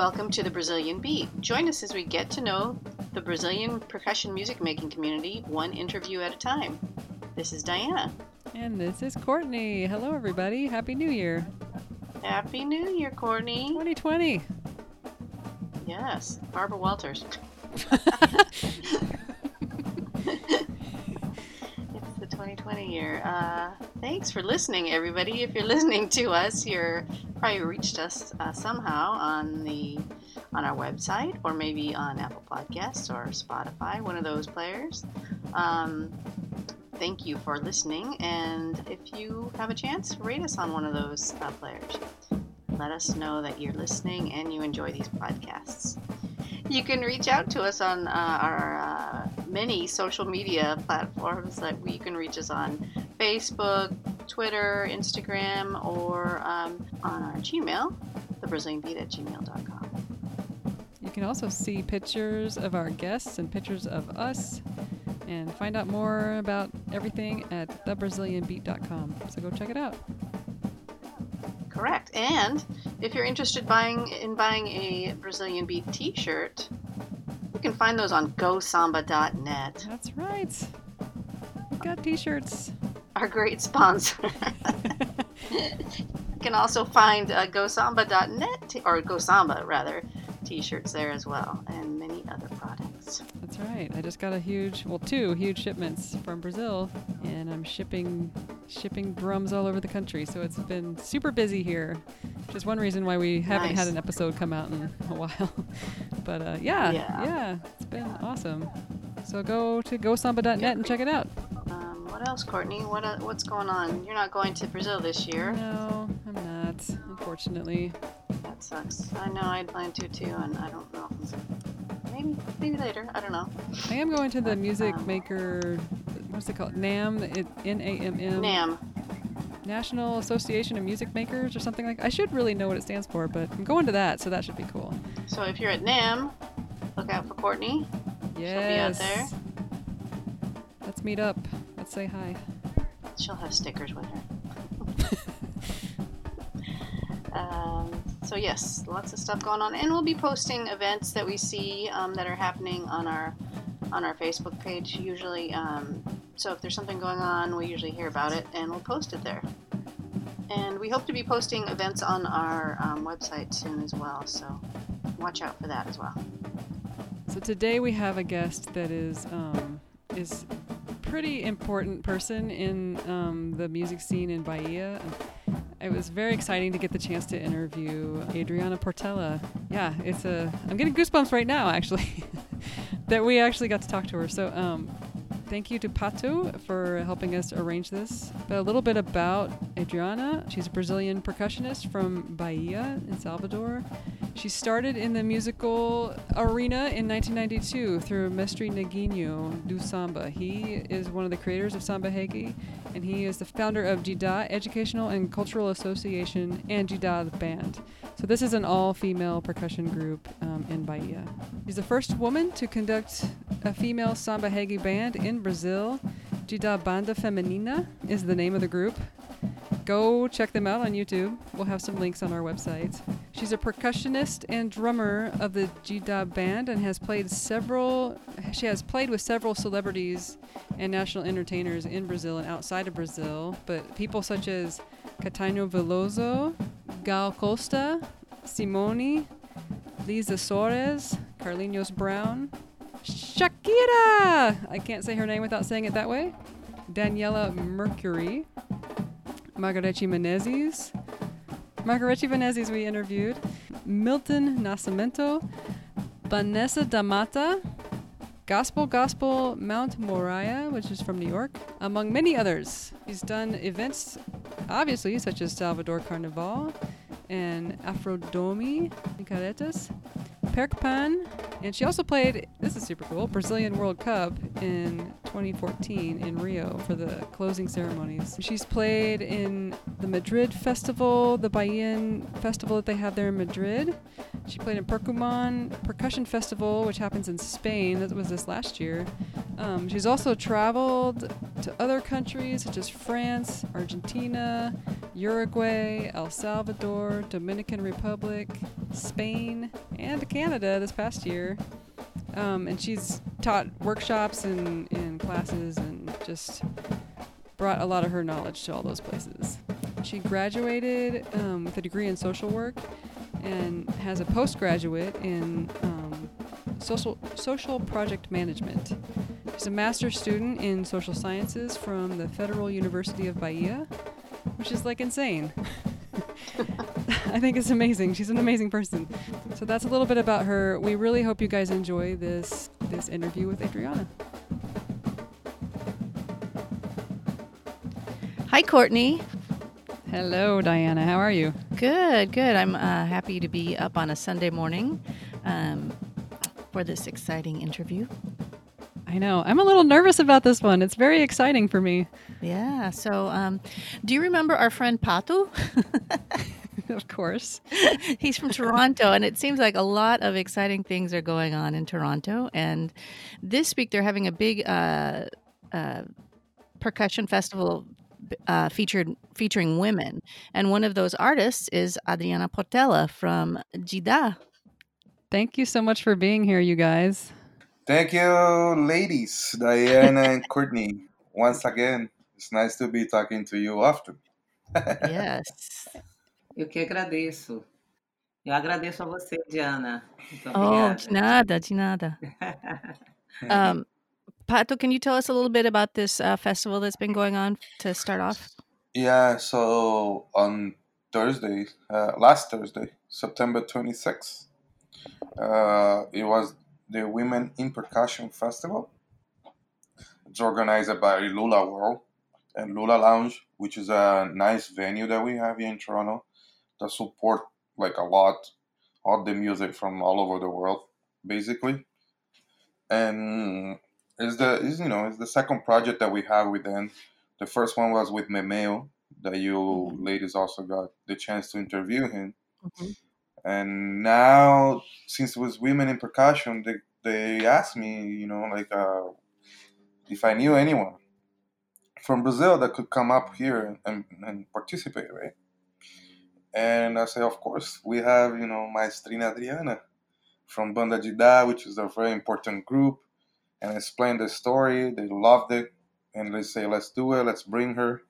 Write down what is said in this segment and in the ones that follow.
Welcome to the Brazilian Beat. Join us as we get to know the Brazilian percussion music making community one interview at a time. This is Diana. And this is Courtney. Hello, everybody. Happy New Year. Happy New Year, Courtney. 2020. Yes, Barbara Walters. it's the 2020 year. Uh, thanks for listening, everybody. If you're listening to us, you're probably reached us uh, somehow on the on our website or maybe on Apple Podcasts or Spotify, one of those players. Um, thank you for listening, and if you have a chance, rate us on one of those uh, players. Let us know that you're listening and you enjoy these podcasts. You can reach out to us on uh, our uh, many social media platforms that we can reach us on Facebook, Twitter, Instagram, or um, on our Gmail, thebrazilianbeat at gmail.com. You can also see pictures of our guests and pictures of us and find out more about everything at thebrazilianbeat.com. So go check it out. Correct. And if you're interested buying in buying a Brazilian Beat T-shirt, you can find those on GoSamba.net. That's right. We've got T-shirts. Our great sponsor. you can also find uh, GoSamba.net or GoSamba rather T-shirts there as well, and many other products. That's right. I just got a huge, well, two huge shipments from Brazil, and I'm shipping shipping drums all over the country. So it's been super busy here, which is one reason why we haven't Nice. had an episode come out in a while. but uh, yeah, Yeah. yeah, it's been awesome. So go to gosamba.net and check it out. What else, Courtney? What uh, what's going on? You're not going to Brazil this year. No, I'm not, unfortunately. That sucks. I know I'd planned to too, and I don't know. Maybe maybe later. I don't know. I am going to the music Um, maker, what's it called? NAM, it, N-A-M-M. Nam. National Association of Music Makers or something like I should really know what it stands for, but I'm going to that, so that should be cool. So if you're at Nam, look out for Courtney. Yes. be out there. Let's meet up. Let's say hi. She'll have stickers with her. um, so yes, lots of stuff going on, and we'll be posting events that we see um, that are happening on our on our Facebook page usually. Um, so if there's something going on, we usually hear about it and we'll post it there. And we hope to be posting events on our um, website soon as well. So watch out for that as well. So today we have a guest that is um, is pretty important person in um, the music scene in Bahia. It was very exciting to get the chance to interview Adriana Portela. Yeah, it's a. I'm getting goosebumps right now, actually, that we actually got to talk to her. So, um, thank you to Pato for helping us arrange this. But a little bit about Adriana. She's a Brazilian percussionist from Bahia in Salvador. She started in the musical arena in 1992 through Mestre Neguinho do Samba. He is one of the creators of Samba Reggae, and he is the founder of Didá Educational and Cultural Association and Didá the Band. So this is an all-female percussion group um, in Bahia. She's the first woman to conduct a female Samba Reggae band in Brazil. Didá Banda Feminina is the name of the group. Go check them out on YouTube. We'll have some links on our website. She's a percussionist and drummer of the Didá band and has played several she has played with several celebrities and national entertainers in Brazil and outside of Brazil, but people such as Caetano Veloso, Gal Costa, Simone, Elza Soares, Carlinhos Brown, Shakira. I can't say her name without saying it that way. Daniela Mercury, Margareth Menezes, Margareth Menezes we interviewed, Milton Nascimento, Vanessa da Mata, Gospel Gospel Mount Moriah, which is from New York, among many others. He's done events, obviously, such as Salvador Carnival and Afrodomi in Caretas, PercPan, and she also played, this is super cool, Brazilian World Cup in 2014 in Rio for the closing ceremonies. She's played in the Madrid Festival, the Bahian festival that they have there in Madrid. She played in Percuman Percussion Festival, which happens in Spain. That was this last year. Um, she's also traveled to other countries such as France, Argentina, Uruguay, El Salvador, Dominican Republic, Spain, and Canada this past year. Um, and she's taught workshops and, and classes and just brought a lot of her knowledge to all those places. She graduated um, with a degree in social work and has a postgraduate in um, social social project management. She's a master's student in social sciences from the Federal University of Bahia, which is like insane. I think it's amazing. She's an amazing person. So that's a little bit about her. We really hope you guys enjoy this this interview with Adriana. Hi, Courtney. Hello, Diana. How are you? Good, good. I'm uh, happy to be up on a Sunday morning um, for this exciting interview. I know. I'm a little nervous about this one. It's very exciting for me. Yeah. So, um, do you remember our friend Pato? of course. He's from Toronto, and it seems like a lot of exciting things are going on in Toronto. And this week, they're having a big uh, uh, percussion festival uh, featured featuring women, and one of those artists is Adriana Portela from Didá. Thank you so much for being here, you guys. Thank you, ladies, Diana and Courtney. Once again, it's nice to be talking to you often. yes. Eu que agradeço. Eu agradeço a você, Diana. Muito oh, de nada, de nada. um, Pato, can you tell us a little bit about this uh, festival that's been going on to start off? Yeah, so on Thursday, uh, last Thursday, September 26th, uh, it was the Women in Percussion Festival. It's organized by Lula World and Lula Lounge, which is a nice venue that we have here in Toronto that support like a lot all the music from all over the world, basically. And it's the is you know it's the second project that we have with them. The first one was with Memeo, that you mm-hmm. ladies also got the chance to interview him. Mm-hmm. And now, since it was women in percussion, they, they asked me, you know, like uh, if I knew anyone from Brazil that could come up here and, and participate, right? And I say, of course, we have, you know, Maestrina Adriana from Banda Didá, which is a very important group. And I explained the story. They loved it. And they say, let's do it. Let's bring her,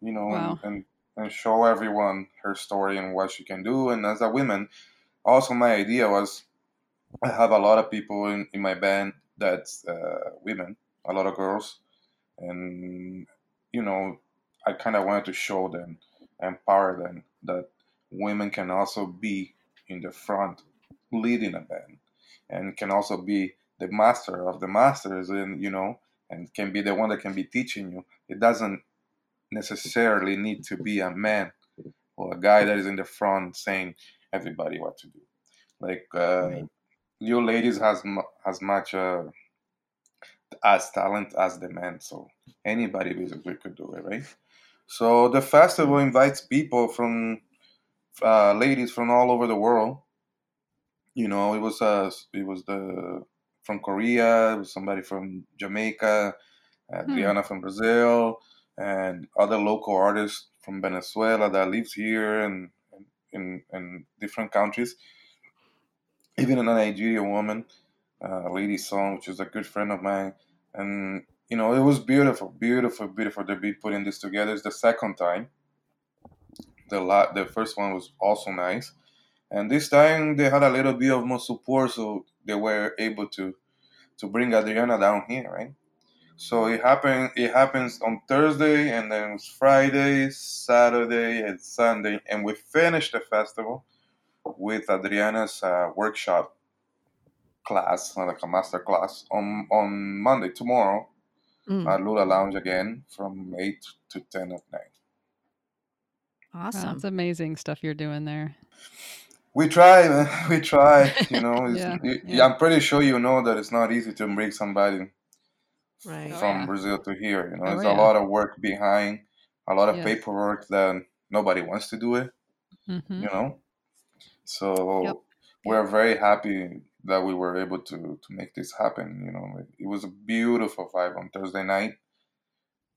you know, wow. and, and and show everyone her story and what she can do. And as a woman, also my idea was I have a lot of people in, in my band that's uh, women, a lot of girls, and you know I kind of wanted to show them, empower them that women can also be in the front, leading a band, and can also be the master of the masters, and you know, and can be the one that can be teaching you. It doesn't necessarily need to be a man or a guy that is in the front saying everybody what to do. Like uh, right. you ladies has as much uh, as talent as the men, so anybody basically could do it, right? So the festival invites people from uh, ladies from all over the world. You know, it was uh, it was the from Korea, somebody from Jamaica, uh, hmm. Adriana from Brazil, and other local artists from Venezuela that lives here and in, in different countries. Even a Nigerian woman, uh, Lady Song, which is a good friend of mine. And, you know, it was beautiful, beautiful, beautiful to be putting this together. It's the second time. The, la- the first one was also nice. And this time they had a little bit of more support, so they were able to to bring Adriana down here, right? So it happened. It happens on Thursday, and then it's Friday, Saturday, and Sunday, and we finished the festival with Adriana's uh, workshop class, like a master class, on on Monday tomorrow mm. at Lula Lounge again from eight to ten at night. Awesome! That's amazing stuff you're doing there. We try, man. We try. You know, yeah, yeah. I'm pretty sure you know that it's not easy to bring somebody right. From yeah. Brazil to here. You know, oh, there's yeah. a lot of work behind, a lot of yes. paperwork that nobody wants to do it. Mm-hmm. You know, so yep. we're very happy that we were able to to make this happen. You know, it was a beautiful vibe on Thursday night.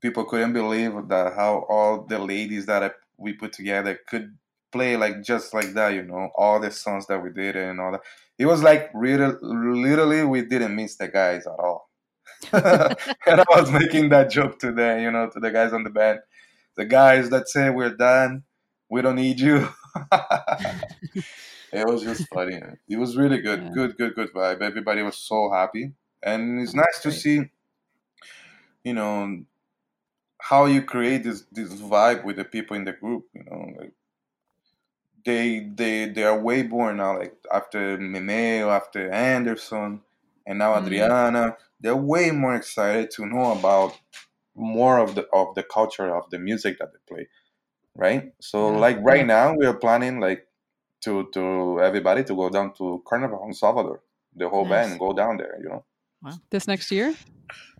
People couldn't believe that how all the ladies that we put together could play like just like that, you know, all the songs that we did and all that. It was like really, literally, we didn't miss the guys at all. and I was making that joke today, you know, to the guys on the band. The guys that say we're done, we don't need you. it was just funny. It was really good, Yeah. good, good, good vibe. Everybody was so happy, and it's nice to see, you know, how you create this this vibe with the people in the group. You know, like they they they are way more now. Like after Memeo, after Anderson, and now Mm. Adriana, they're way more excited to know about more of the of the culture of the music that they play, right? So Yeah. like right now we are planning like to to everybody to go down to Carnival in Salvador, the whole Nice. band go down there, you know. This next year?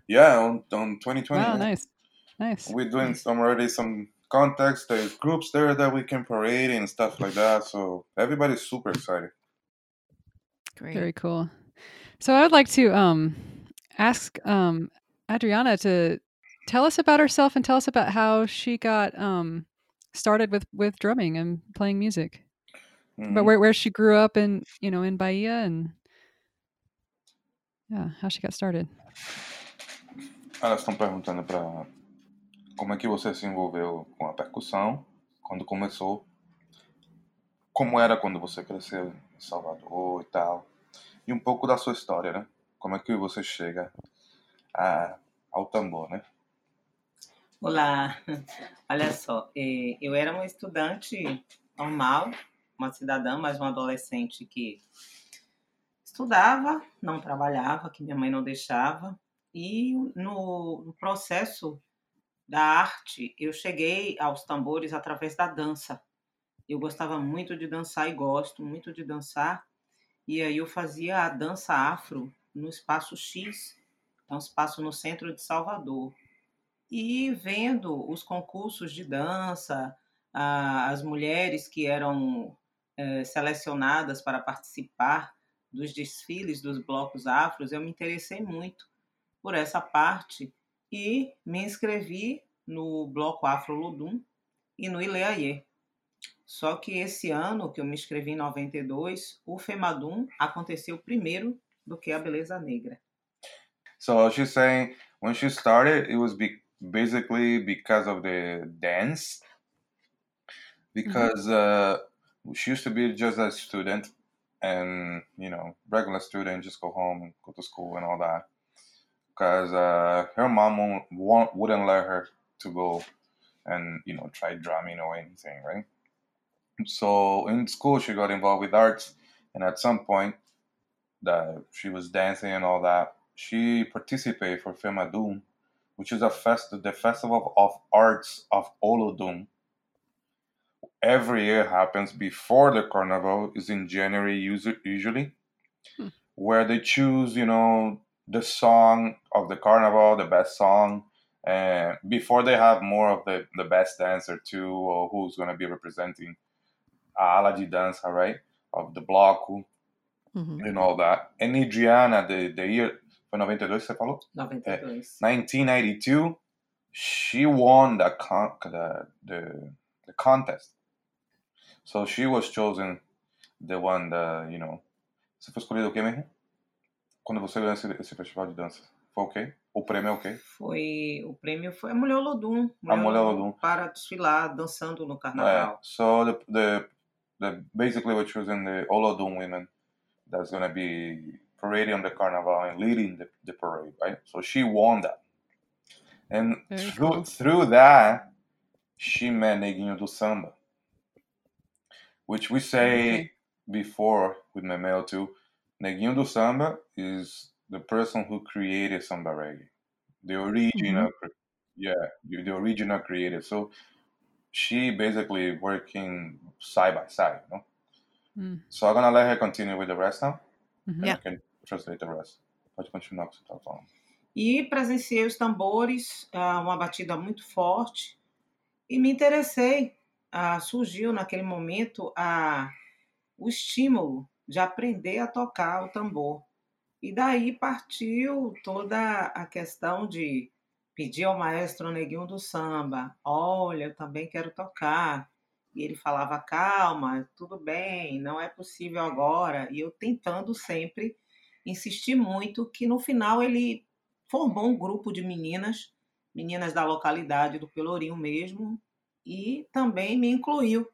Yeah, on, on 2020. Wow, nice. Nice. We're doing some already some contacts. There's groups there that we can parade and stuff like that. So everybody's super excited. Great. Very cool. So I would like to um, ask um, Adriana to tell us about herself and tell us about how she got um, started with, with drumming and playing music. Mhm. But where, where she grew up in, you know, in Bahia and yeah, how she got started. Elas estão perguntando para como é que você se envolveu com a percussão, quando começou, como era quando você cresceu em Salvador e tal, e um pouco da sua história, né? Como é que você chega a, ao tambor, né? Olá, olha só, eh, eu era uma estudante normal, uma cidadã, mas uma adolescente que estudava, não trabalhava, que minha mãe não deixava, e no processo da arte eu cheguei aos tambores através da dança. Eu gostava muito de dançar e gosto muito de dançar, e aí eu fazia a dança afro no Espaço X, é um espaço no centro de Salvador e vendo os concursos de dança, as mulheres que eram eh, selecionadas para participar dos desfiles dos blocos afros, eu me interessei muito por essa parte e me inscrevi no bloco Afro Ludum e no Ileaie. Só que esse ano, que eu me inscrevi em 92, o FEMADUM aconteceu primeiro do que a Beleza Negra. So she's saying when she started, it was be- basically because of the dance, because uh, she used to be just a student, and you know, regular student, just go home and go to school and all that. Because uh, her mom won't, won't, wouldn't let her to go and you know try drumming or anything, right? So in school, she got involved with arts, and at some point, that she was dancing and all that she participated for FEMADUM, which is a fest, the Festival of Arts of Olodum. Every year happens before the carnival is in January usually, Hmm. where they choose, you know, the song of the carnival, the best song, and before they have more of the, the best dancer too, or who's going to be representing a ala de dança, right, of the block Mhm. and all that. And Adriana, the, the year, foi 92 você falou? 92. 1992, she won the con- the, the the contest. So she was chosen the one the you know. Você foi escolhido o quê mesmo? Quando você ganhou esse, esse festival de dança, foi o quê? O prêmio é o quê? Foi o prêmio foi a Mulher Olodum, A Mulher Olodum. para desfilar dançando no É, carnaval. so the, the the basically we're choosing the Olodum women that's gonna be parading on the carnival and leading the, the parade, right? So she won that. And Very through cool. through that, she met Neguinho do Samba. Which we say Okay. before with Memel too. Neguinho do Samba is the person who created samba reggae. The original mm-hmm. cre- yeah, the original creator. So she basically working side by side, you know. Mm. So I'm gonna let her continue with the rest now. Mhm. and Yeah. I can translate the rest. Pode continuar com o que você falando. E presenciei os tambores, ah, uma batida muito forte, e me interessei. Ah, surgiu naquele momento a, o estímulo de aprender a tocar o tambor. E daí partiu toda a questão de pedir ao maestro Neguinho do Samba: olha, eu também quero tocar. E ele falava: calma, tudo bem, não é possível agora. E eu tentando sempre insistir muito, que no final ele formou um grupo de meninas, meninas da localidade do Pelourinho mesmo, e também me incluiu.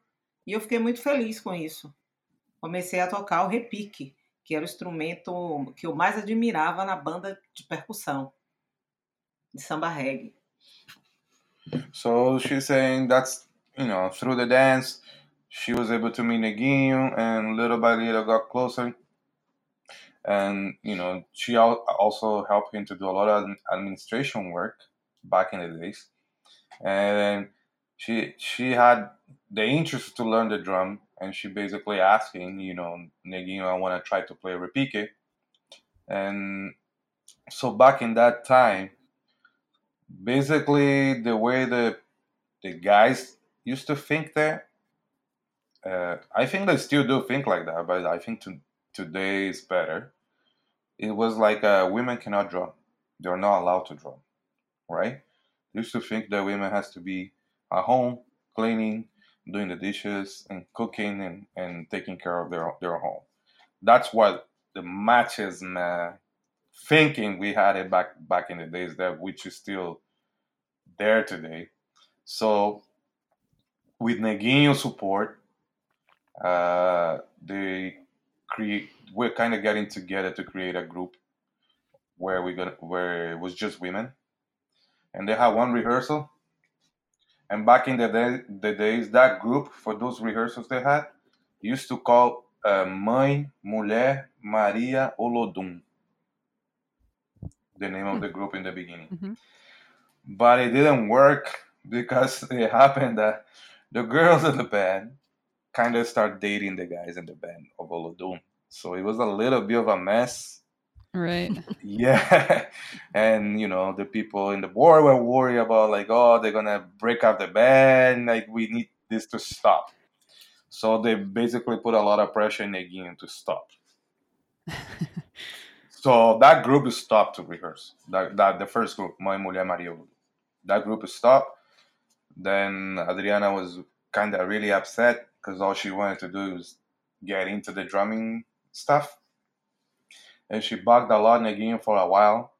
E eu fiquei muito feliz com isso. Comecei a tocar o repique, que era o instrumento que eu mais admirava na banda de percussão, de samba reggae. So she's saying that's you know through the dance, she was able to meet Neguinho, and little by little got closer. And you know she also helped him to do a lot of administration work back in the days, and she she had the interest to learn the drum, and she basically asking, you know, Neguinho, I want to try to play repique, and so back in that time, basically the way the the guys used to think there. Uh, I think they still do think like that, but I think to, today is better. It was like uh, women cannot draw; they're not allowed to draw, right? They used to think that women has to be at home cleaning, doing the dishes, and cooking, and, and taking care of their their home. That's what the matches uh, thinking we had it back back in the days that which is still there today. So with Neguinho support, uh, they create. We're kind of getting together to create a group where we got where it was just women, and they had one rehearsal. And back in the day, the days, that group for those rehearsals they had used to call uh, Mãe Mulher Maria Olodum, the name of the group in the beginning. Mm-hmm. But it didn't work because it happened that the girls in the band kind of start dating the guys in the band of Olodum. So it was a little bit of a mess. Right. Yeah. and, you know, the people in the board were worried about, like, oh, they're going to break up the band. Like, we need this to stop. So they basically put a lot of pressure in Neguinho to stop. so that group stopped to rehearse. That, that the first group, Mãe Mulher Maria. That group stopped. Then Adriana was kind of really upset because all she wanted to do was get into the drumming stuff. And she bugged a lot Neguinho for a while.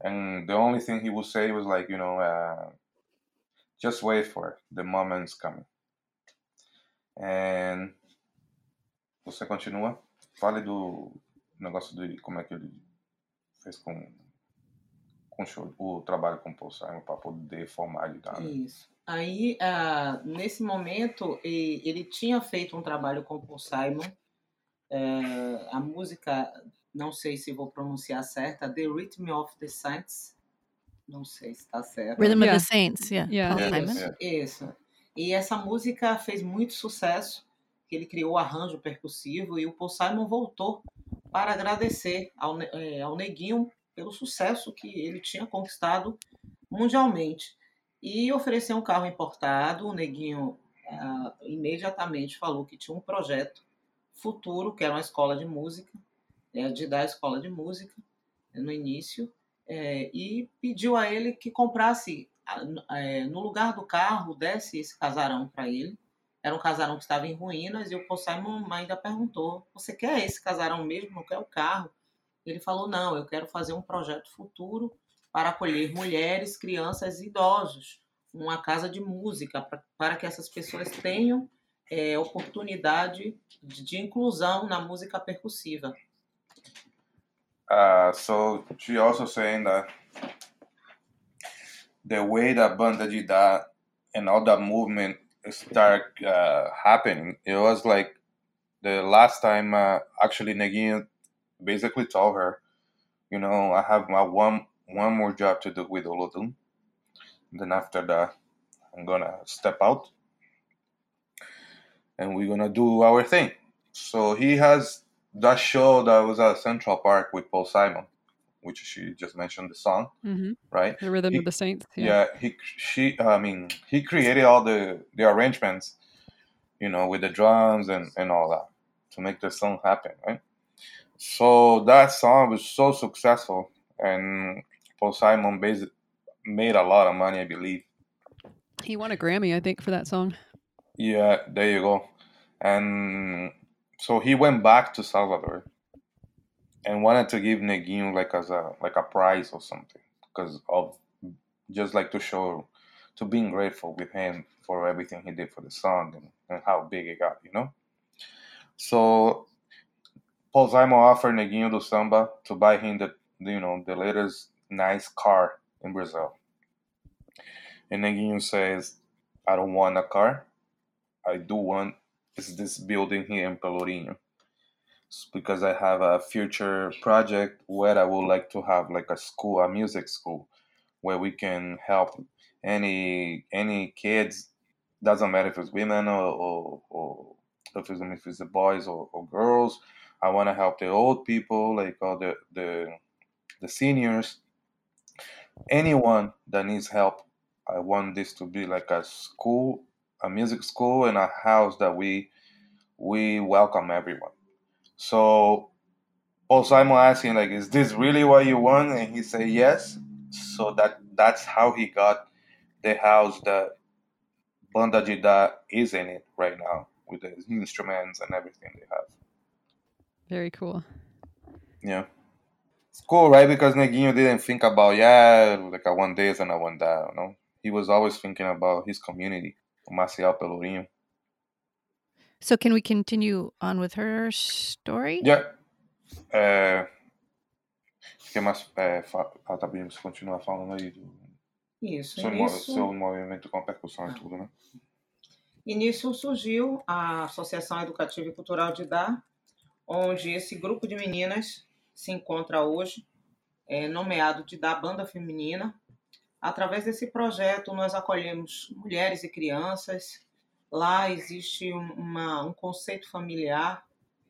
And the only thing he would say was like, you know, uh, just wait for it. The moment's coming. And você continua? Fale do negócio de como é que ele fez com, com o, show, o trabalho com o Paul Simon para poder formar ele. Tá, né? Isso. Aí, ah, nesse momento, ele tinha feito um trabalho com o Paul Simon. eh, a música, não sei se vou pronunciar certa, The Rhythm of the Saints. Não sei se está certo. Rhythm Yeah. of the Saints, yeah. Yeah. Paul Yeah, Simon. yeah. Isso. E essa música fez muito sucesso, que ele criou o arranjo percussivo e o Paul Simon voltou para agradecer ao, eh, ao Neguinho pelo sucesso que ele tinha conquistado mundialmente. E ofereceu um carro importado, o Neguinho ah, imediatamente falou que tinha um projeto futuro, que era uma escola de música, eh, de dar escola de música eh, no início, eh, e pediu a ele que comprasse a- é, no lugar do carro, desse esse casarão para ele. Era um casarão que estava em ruínas e o Paul Simon ainda perguntou: Você quer esse casarão mesmo? Não quer o carro? Ele falou: Não, eu quero fazer um projeto futuro para acolher mulheres, crianças e idosos. Uma casa de música pra, para que essas pessoas tenham é, oportunidade de, de inclusão na música percussiva. Uh, so she also saying that the way that Banda did that and all that movement start uh, happening, it was like the last time uh, actually Neguinho basically told her, you know, I have my one one more job to do with Olodum. Then after that, I'm gonna step out and we're gonna do our thing. So he has that show that was at Central Park with Paul Simon, which she just mentioned the song, hmm right? The Rhythm He- of the Saints. Yeah, he she I mean he created all the the arrangements, you know, with the drums and and all that to make the song happen, right? So that song was so successful, and Paul Simon basi- made a lot of money, I believe. He won a Grammy, I think, for that song. Yeah, there you go. And so he went back to Salvador and wanted to give Neguinho like as a like a prize or something because of just like to show to being grateful with him for everything he did for the song and, and how big it got, you know. So Paul Simon offered Neguinho do Samba to buy him the you know the latest nice car in Brazil. And Neguinho says, I don't want a car. I do want is this building here in Pelourinho. Because I have a future project where I would like to have like a school, a music school, where we can help any any kids. Doesn't matter if it's women or, or, or if it's if it's the boys or, or girls. I want to help the old people, like all the the the seniors, anyone that needs help. I want this to be like a school, a music school, and a house that we we welcome everyone. So Paul Simon asked him like, "Is this really what you want?" And he said, "Yes." So that that's how he got the house that Banda Didá is in it right now with the instruments and everything they have. Very cool. Yeah. It's cool, right? Because Neguinho didn't think about, yeah, like I want this and I want that, you know? He was always thinking about his community, Maciel Pelourinho. So can we continue on with her story? Yeah. É... O que mais? É, fa... Ah, tá bem, você continua falando aí do Isso. seu, seu movimento com a percussão e tudo, né? e nisso surgiu a Associação Educativa e Cultural de Dar, onde esse grupo de meninas se encontra hoje, é, nomeado de Dar Banda Feminina. Através desse projeto, nós acolhemos mulheres e crianças. Lá existe um- uma, um conceito familiar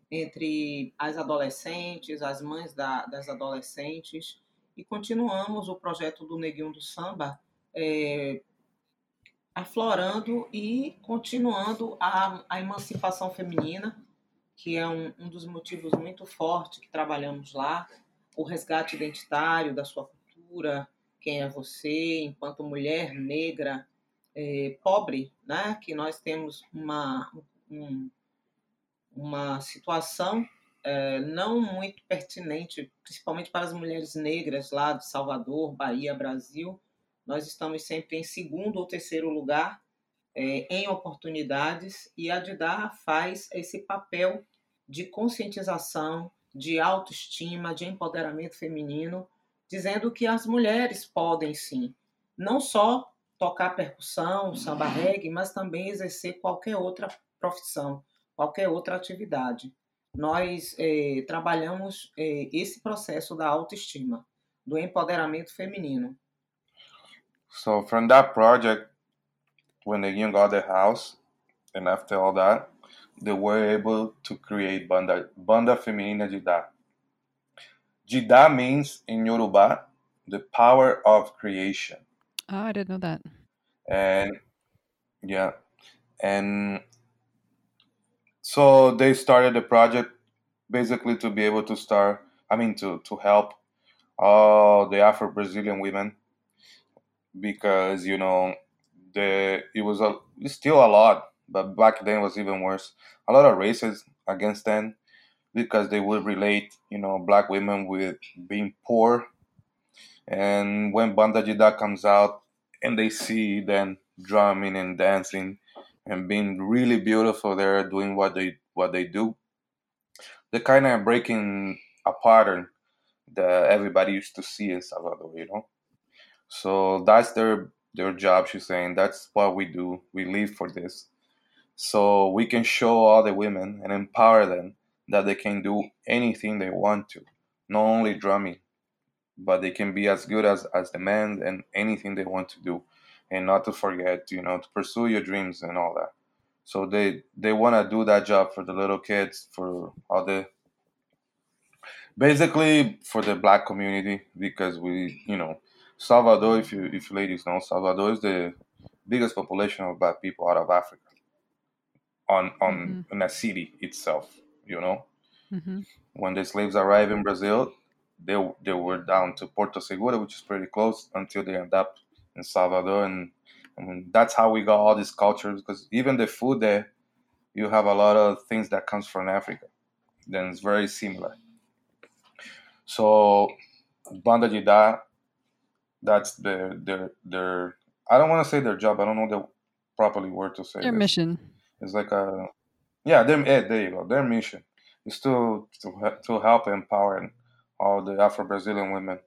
entre as adolescentes, as mães da- das adolescentes, e continuamos o projeto do Neguinho do Samba, é, aflorando e continuando a, a emancipação feminina, que é um, um dos motivos muito fortes que trabalhamos lá, o resgate identitário da sua cultura, quem é você, enquanto mulher negra, eh, pobre, né? que nós temos uma, um- uma situação eh, não muito pertinente, principalmente para as mulheres negras lá de Salvador, Bahia, Brasil, nós estamos sempre em segundo ou terceiro lugar eh, em oportunidades e a Didá faz esse papel de conscientização, de autoestima, de empoderamento feminino, dizendo que as mulheres podem sim, não só tocar percussão, samba reggae, mas também exercer qualquer outra profissão, qualquer outra atividade. Nós eh, trabalhamos eh, esse processo da autoestima, do empoderamento feminino. So from that project, when Neguinho got the house, and after all that, they were able to create Banda, Banda Feminina Dida. Dida means in Yoruba, the power of creation. Oh, I didn't know that. and yeah and so they started the project basically to be able to start i mean to to help all the afro-brazilian women because you know the it was a it's still a lot but back then was even worse a lot of races against them because they would relate you know black women with being poor and when banda Didá comes out and they see them drumming and dancing and being really beautiful there doing what they what they do they're kind of breaking a pattern that everybody used to see in salvador you know? So that's their their job she's saying. That's what we do. We live for this. So we can show all the women and empower them that they can do anything they want to not only drumming but they can be as good as as the men and anything they want to do and not to forget you know to pursue your dreams and all that. So they they want to do that job for the little kids for all the basically for the black community because we you know salvador if you if you ladies know salvador is the biggest population of black people out of africa on on in a city itself you know? Hmm when the slaves arrive in Brazil, they they were down to Porto Seguro, which is pretty close, until they end up in Salvador, and I mean, that's how we got all these cultures because even the food there, you have a lot of things that comes from Africa. Then it's very similar. So, Banda Didá, that's their their their. I don't want to say their job. I don't know the properly word to say. Their this. mission. It's like a yeah. Their yeah, there you go. Their mission is to to to help empower all the Afro Brazilian women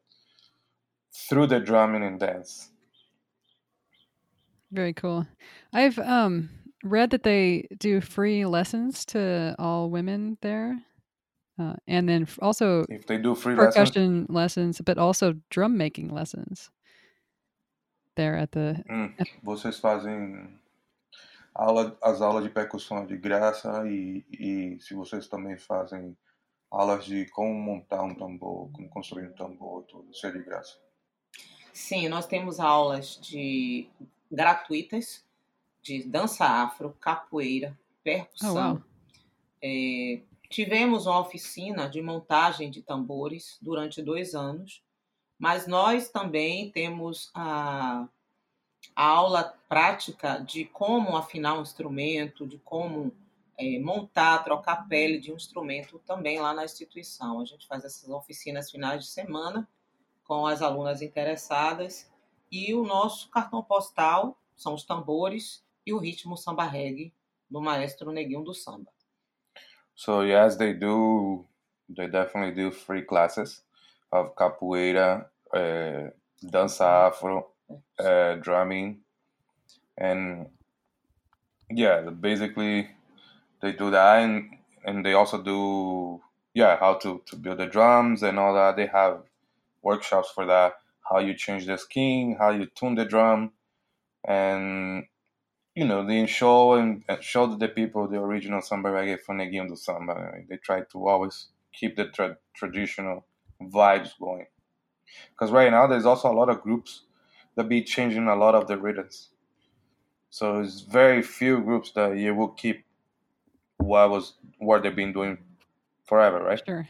through the drumming and dance. Very cool. I've um read that they do free lessons to all women there, uh, and then also If they do free lessons, percussion lessons, but also drum making lessons. There at the hum, vocês fazem aula, as aulas de percussão de graça e, e se vocês também fazem aulas de como montar um tambor, como construir um tambor, tudo isso é de graça. Sim, nós temos aulas de gratuitas de dança afro, capoeira, oh percussão. wow, É, tivemos uma oficina de montagem de tambores durante dois anos, mas nós também temos a, a aula prática de como afinar um instrumento, de como é, montar, trocar pele de um instrumento também lá na instituição. A gente faz essas oficinas finais de semana com as alunas interessadas e o nosso cartão postal são os tambores e o ritmo samba reggae do maestro Neguinho do Samba. So yes, they do. They definitely do free classes of capoeira, uh, dança afro, uh, drumming, and yeah, basically they do that, and and they also do yeah how to to build the drums and all that. They have workshops for that. How you change the skin, how you tune the drum, and you know they show and and show the people the original samba reggae from Neguinho do Samba. They try to always keep the tra- traditional vibes going. Because right now there's also a lot of groups that be changing a lot of the rhythms. So it's very few groups that you will keep what was what they've been doing forever, right? sure.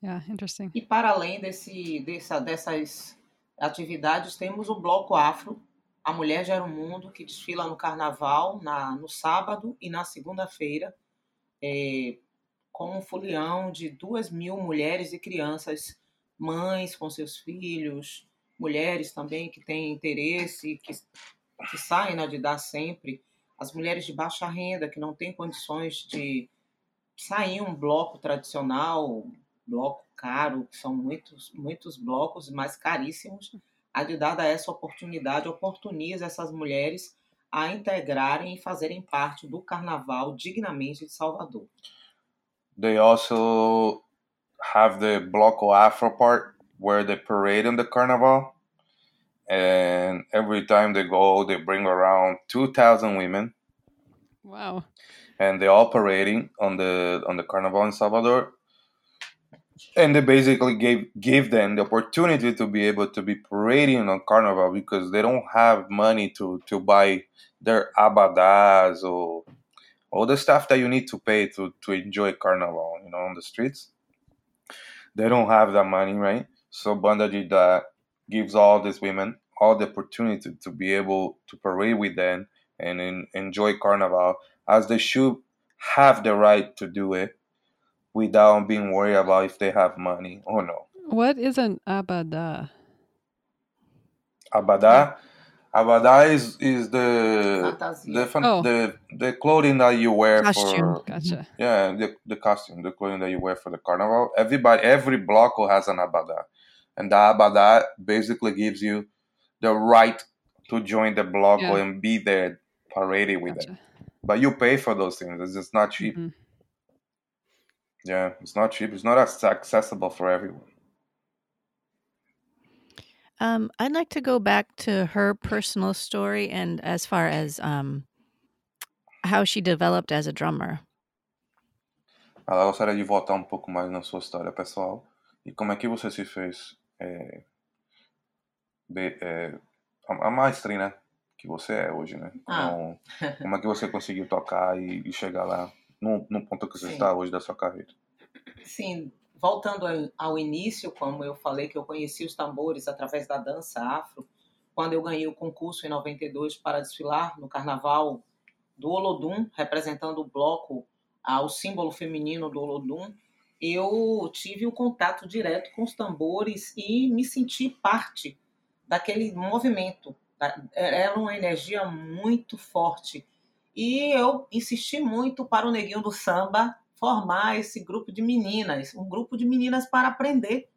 Yeah, interesting. E para além desse, dessa, dessas atividades, temos o Bloco Afro, A Mulher Gera o Mundo, que desfila no carnaval, na, no sábado e na segunda-feira, é, com um folião de duas mil mulheres e crianças, mães com seus filhos, mulheres também que têm interesse, que, que saem na de dar sempre, as mulheres de baixa renda, que não têm condições de sair um bloco tradicional, bloco caro, que são muitos, muitos blocos, mais caríssimos. A de dada essa oportunidade oportuniza essas mulheres a integrarem e fazerem parte do carnaval dignamente de Salvador. They also have the Bloco Afro part where they parade in the carnival. And every time they go, they bring around 2,000 women Wow. and they're all parading on the on the carnival in Salvador. And they basically gave gave them the opportunity to be able to be parading on carnival because they don't have money to to buy their abadas or all the stuff that you need to pay to to enjoy carnival, you know, on the streets. They don't have that money, right? So Banda Didá gives all these women all the opportunity to be able to parade with them and en- enjoy carnival as they should have the right to do it without being worried about if they have money or no. What is an abada? Abada, abada is is the Fantasia. the fan- Oh. the the clothing that you wear Costume. for Gotcha. yeah the, the costume the clothing that you wear for the carnival. Everybody every bloco has an abada, and the abada basically gives you the right to join the bloco Yeah. and be there parading with them. Gotcha. But you pay for those things. It's just not cheap. Mhm. Yeah, it's not cheap. It's not as accessible for everyone. Um, I'd like to go back to her personal story and as far as um, how she developed as a drummer. Ela gostaria de voltar um pouco mais na sua história pessoal e como é que você se fez é, é, a, a mestre, né? Que você é hoje, né? Ah. Como, como é que você conseguiu tocar e, e chegar lá no, no ponto que você Sim. está hoje da sua carreira? Sim, voltando ao- ao início, como eu falei que eu conheci os tambores através da dança afro, quando eu ganhei o concurso em 92 para desfilar no carnaval do Olodum, representando o bloco, ah, o símbolo feminino do Olodum, eu tive um contato direto com os tambores e me senti parte daquele movimento. Era uma energia muito forte. E eu insisti muito para o Neguinho do Samba formar esse grupo de meninas, um grupo de meninas para aprender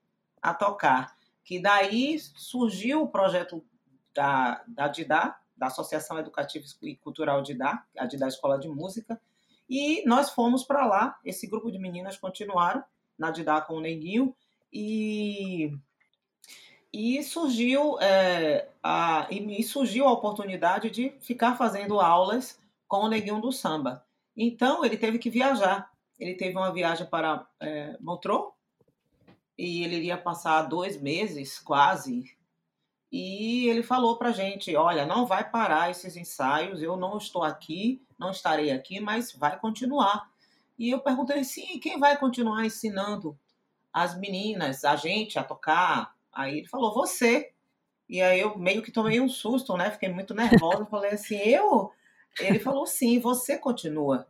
a tocar. Que daí surgiu o projeto da, da DIDA, da Associação Educativa e Cultural DIDA, a DIDA Escola de Música, e nós fomos para lá, esse grupo de meninas continuaram na DIDA com o Neguinho, e, e surgiu é, a, e surgiu a oportunidade de ficar fazendo aulas com o Neguinho do Samba. Então ele teve que viajar. Ele teve uma viagem para é, Montreux e ele iria passar dois meses quase e ele falou para gente: olha, não vai parar esses ensaios, eu não estou aqui, não estarei aqui, mas vai continuar. E eu perguntei: sim, quem vai continuar ensinando as meninas, a gente a tocar? Aí ele falou: você. E aí eu meio que tomei um susto, né? Fiquei muito nervosa. Falei assim: eu? Ele falou: sim, você continua.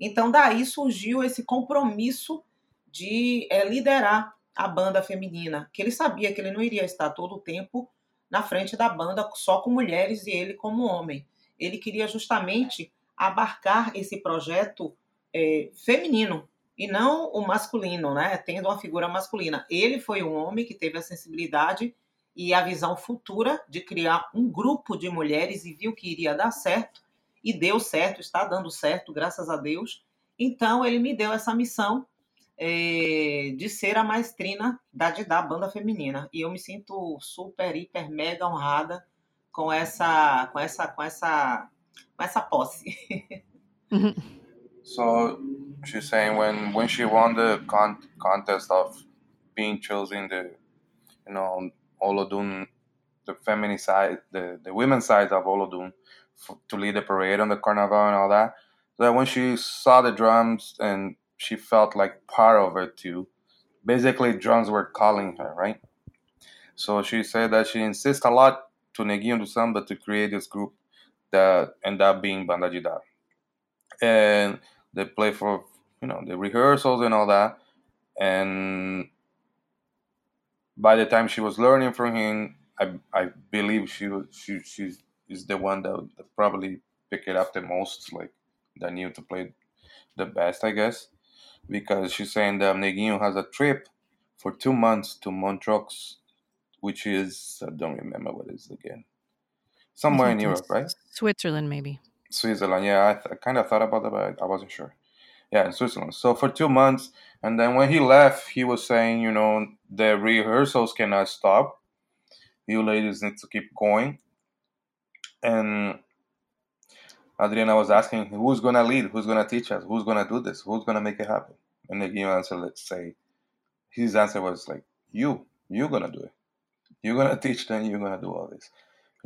Então daí surgiu esse compromisso de é, liderar a banda feminina, que ele sabia que ele não iria estar todo o tempo na frente da banda só com mulheres e ele como homem. Ele queria justamente abarcar esse projeto é, feminino e não o masculino, né? Tendo uma figura masculina. Ele foi um homem que teve a sensibilidade e a visão futura de criar um grupo de mulheres e viu que iria dar certo e deu certo, está dando certo, graças a Deus. Então ele me deu essa missão é, de ser a maestrina da, da banda feminina. E eu me sinto super, hiper, mega honrada com essa, com essa, com essa, com essa posse. so she's saying when when she won the con- contest of being chosen the you know Olodun the feminine side the the women's side of Olodun to lead the parade on the carnival and all that so that when she saw the drums and she felt like part of it too. Basically, drums were calling her, right? So she said that she insists a lot to Neguinho do Samba to create this group that ended up being Banda Didá. And they play for, you know, the rehearsals and all that. And by the time she was learning from him, I, I believe she she she is the one that, that probably picked it up the most, like that knew to play the best, I guess because she's saying that Neguinho has a trip for two months to Montreux, which is I don't remember what it is again. Somewhere in Europe, right? Switzerland, maybe. Switzerland, yeah. I, th- I kind of thought about that, but I wasn't sure. Yeah, in Switzerland. So for two months, and then when he left, he was saying, you know, the rehearsals cannot stop. You ladies need to keep going. And Adriana was asking, who's going to lead? Who's going to teach us? Who's going to do this? Who's going to make it happen? And the game answer, let's say, his answer was like, you, you're going to do it. You're going to teach them, you're going to do all this.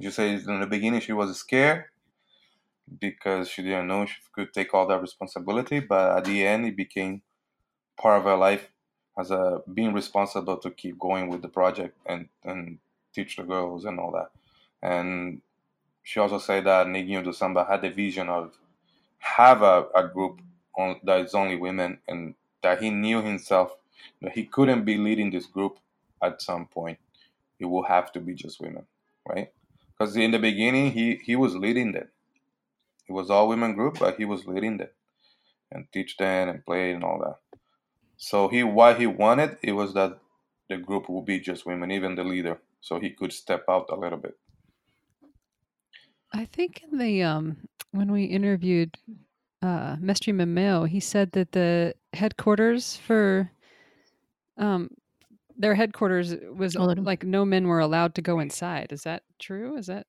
She said in the beginning she was scared because she didn't know she could take all that responsibility, but at the end it became part of her life as a being responsible to keep going with the project and, and teach the girls and all that. And she also said that Neguinho do Samba had the vision of have a, a group on, that is only women and that he knew himself that he couldn't be leading this group at some point. It will have to be just women, right? Because in the beginning, he, he was leading them. It was all women group, but he was leading them and teach them and play and all that. So he what he wanted it was that the group would be just women, even the leader, so he could step out a little bit. I think in the um when we interviewed uh Mestre Memeo, he said that the headquarters for um their headquarters was like no men were allowed to go inside. Is that true? Is that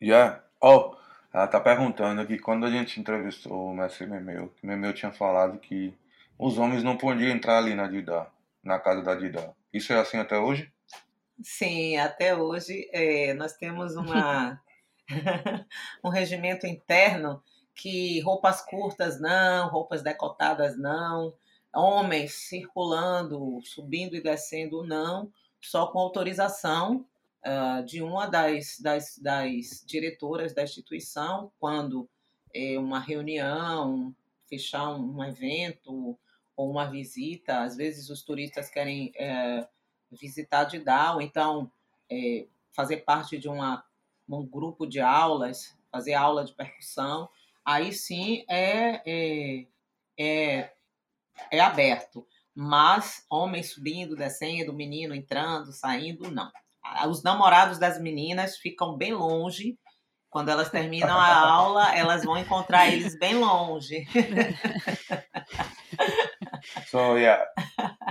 Yeah. Oh, ela tá perguntando que quando a gente entrevistou o mestre Memeu, que Memeu tinha falado que os homens não podiam entrar ali na Didá, na casa da Didá. Isso é assim até hoje? Sim, até hoje é, nós temos uma, um regimento interno que roupas curtas não, roupas decotadas não, homens circulando, subindo e descendo não, só com autorização uh, de uma das, das, das diretoras da instituição, quando é, uma reunião, fechar um, evento ou uma visita, às vezes os turistas querem é, visitar Didal, então é, fazer parte de uma, um grupo de aulas, fazer aula de percussão, aí sim é, é, é, é aberto. Mas homem subindo, descendo, menino entrando, saindo, não. Os namorados das meninas ficam bem longe. Quando elas terminam a aula, elas vão encontrar eles bem longe. So yeah,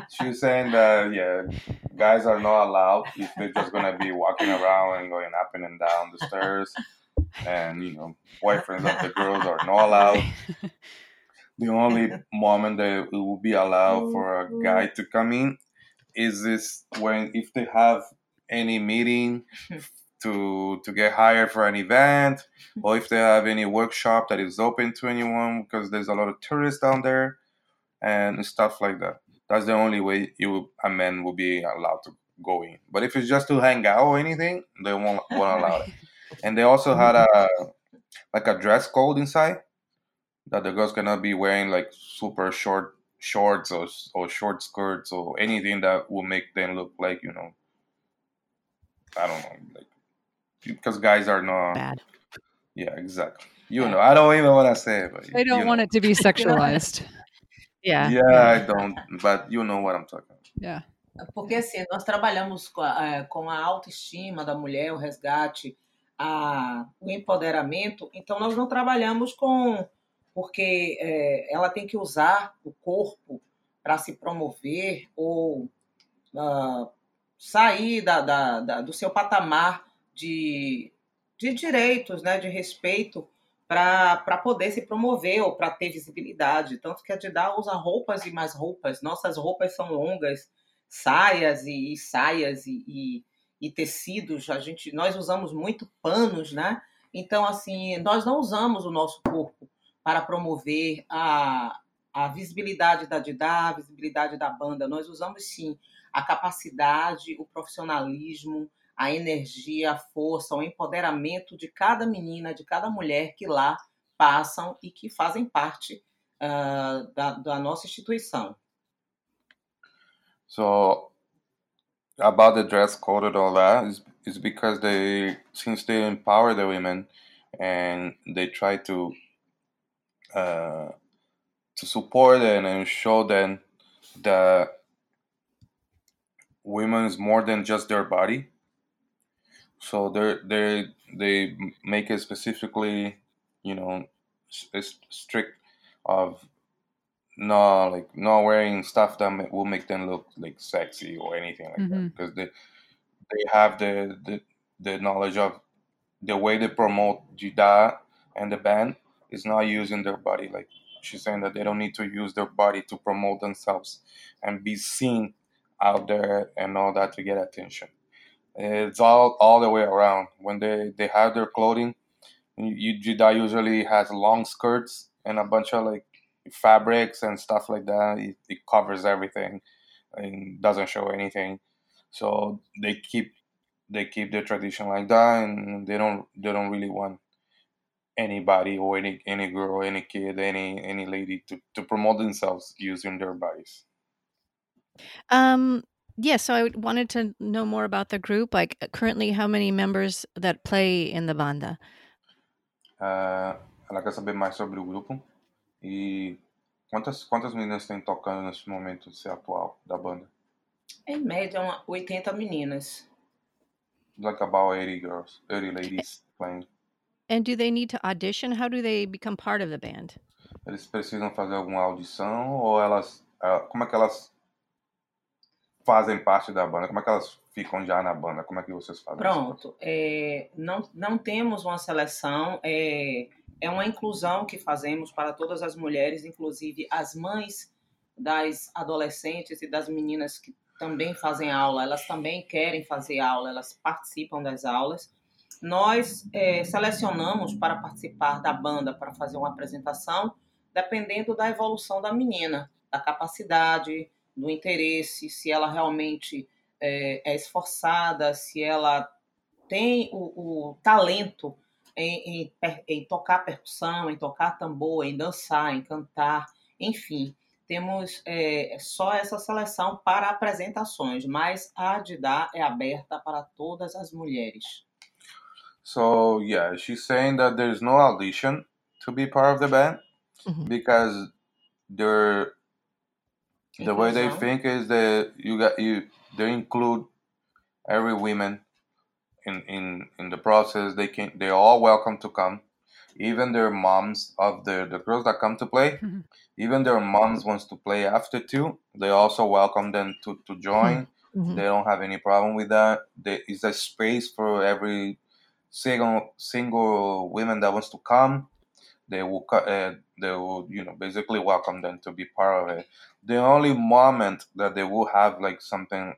she's saying that yeah, guys are not allowed if they're just gonna be walking around and going up and down the stairs, and you know, boyfriends of the girls are not allowed. The only moment that it will be allowed for a guy to come in is this when if they have any meeting to to get hired for an event or if they have any workshop that is open to anyone because there's a lot of tourists down there and stuff like that. That's the only way you a man will be allowed to go in. But if it's just to hang out or anything, they won't won't allow it. And they also had a like a dress code inside that the girls cannot be wearing like super short shorts or or short skirts or anything that will make them look like you know I don't know like because guys are not Bad. yeah exactly you know I don't even want to say it but They don't you want know. it to be sexualized. Yeah. yeah I don't but you know what I'm talking about yeah. Porque assim, nós trabalhamos com a, eh, com a autoestima da mulher, o resgate, a, o empoderamento, então nós não trabalhamos com. Porque eh, ela tem que usar o corpo para se promover ou ah, sair da, da- da- do seu patamar de, de direitos, né, de respeito, para poder se promover ou para ter visibilidade. Tanto que a Didá usa roupas e mais roupas. Nossas roupas são longas, saias e, e saias e, e- e tecidos. A gente, nós usamos muito panos, né? Então, assim, nós não usamos o nosso corpo para promover a, a visibilidade da Didá, a visibilidade da banda. Nós usamos sim a capacidade, o profissionalismo, a energia, a força, o empoderamento de cada menina, de cada mulher que lá passam e que fazem parte ah, da, da nossa instituição. So about the dress code and all that is is because they since they empower the women and they try to uh, to support them and show them that women is more than just their body. So they they they make it specifically, you know, strict of no like not wearing stuff that will make them look like sexy or anything like that. Mhm. because they they have the, the the knowledge of the way they promote Didá and the band is not using their body. Like she's saying that they don't need to use their body to promote themselves and be seen out there and all that to get attention it's all all the way around when they they have their clothing you, you Didá usually has long skirts and a bunch of like fabrics and stuff like that. It, it covers everything and doesn't show anything. So they keep they keep the tradition like that, and they don't they don't really want anybody or any any girl, any kid, any any lady to, to promote themselves using their bodies. Um, yeah, so I wanted to know more about the group. Like uh, currently, how many members that play in the banda? Ah, ela quer saber mais sobre o grupo e quantas quantas meninas tem tocando nesse momento ser atual da banda. Em média, uma- 80 meninas. Like about 80 girls, 80 ladies playing. And do they need to audition? How do they become part of the band? Eles precisam fazer alguma audição ou elas. ah, Como é que elas fazem parte da banda? Como é que elas ficam já na banda? Como é que vocês fazem? Pronto. É, não, não temos uma seleção, é, é uma inclusão que fazemos para todas as mulheres, inclusive as mães das adolescentes e das meninas que também fazem aula, elas também querem fazer aula, elas participam das aulas. Nós é, selecionamos para participar da banda, para fazer uma apresentação, dependendo da evolução da menina, da capacidade, do interesse, se ela realmente é, é esforçada, se ela tem o, o talento em, em, em, tocar percussão, em tocar tambor, em dançar, em cantar, enfim. Temos é, só essa seleção para apresentações, mas a Didá é aberta para todas as mulheres. So yeah, she's saying that there's no audition to be part of the band mm-hmm. because they're the way they think is that you got you they include every woman in in in the process. They can they're all welcome to come. Even their moms of the the girls that come to play, mm-hmm. even their moms wants to play after two. They also welcome them to to join. Mm-hmm. They don't have any problem with that. There is a space for every single single women that wants to come. They will uh, they will you know basically welcome them to be part of it. The only moment that they will have like something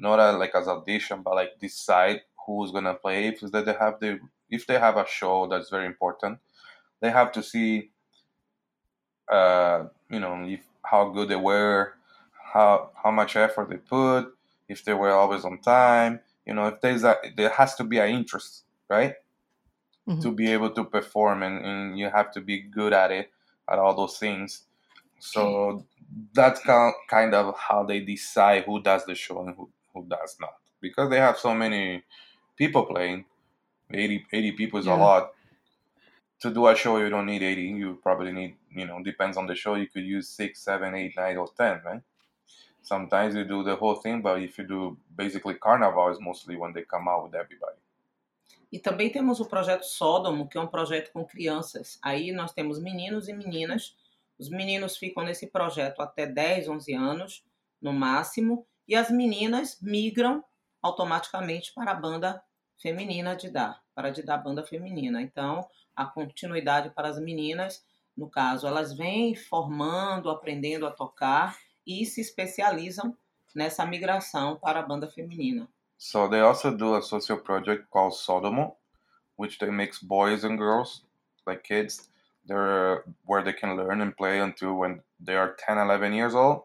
not a, like as audition, but like decide who's gonna play if that they have the if they have a show that's very important they have to see uh you know if how good they were how how much effort they put if they were always on time you know if there's a there has to be an interest right mm-hmm. to be able to perform and, and you have to be good at it at all those things so that's kind of how they decide who does the show and who, who does not because they have so many people playing. 80, 80 people is yeah. a lot. To do a show, you don't need 80. You probably need, you know, depends on the show. You could use six, seven, eight, nine, or 10, right? Sometimes you do the whole thing, but if you do basically carnival, is mostly when they come out with everybody. E também temos o projeto Sódomo, que é um projeto com crianças. Aí nós temos meninos e meninas. Os meninos ficam nesse projeto até 10, 11 anos, no máximo, e as meninas migram automaticamente para a banda feminina de dar, para de dar banda feminina. Então, a continuidade para as meninas, no caso, elas vêm formando, aprendendo a tocar e se especializam nessa migração para a banda feminina. So they also do a social project called Sodomo, which they mix boys and girls, like kids, they're where they can learn and play until when they are 10, 11 years old.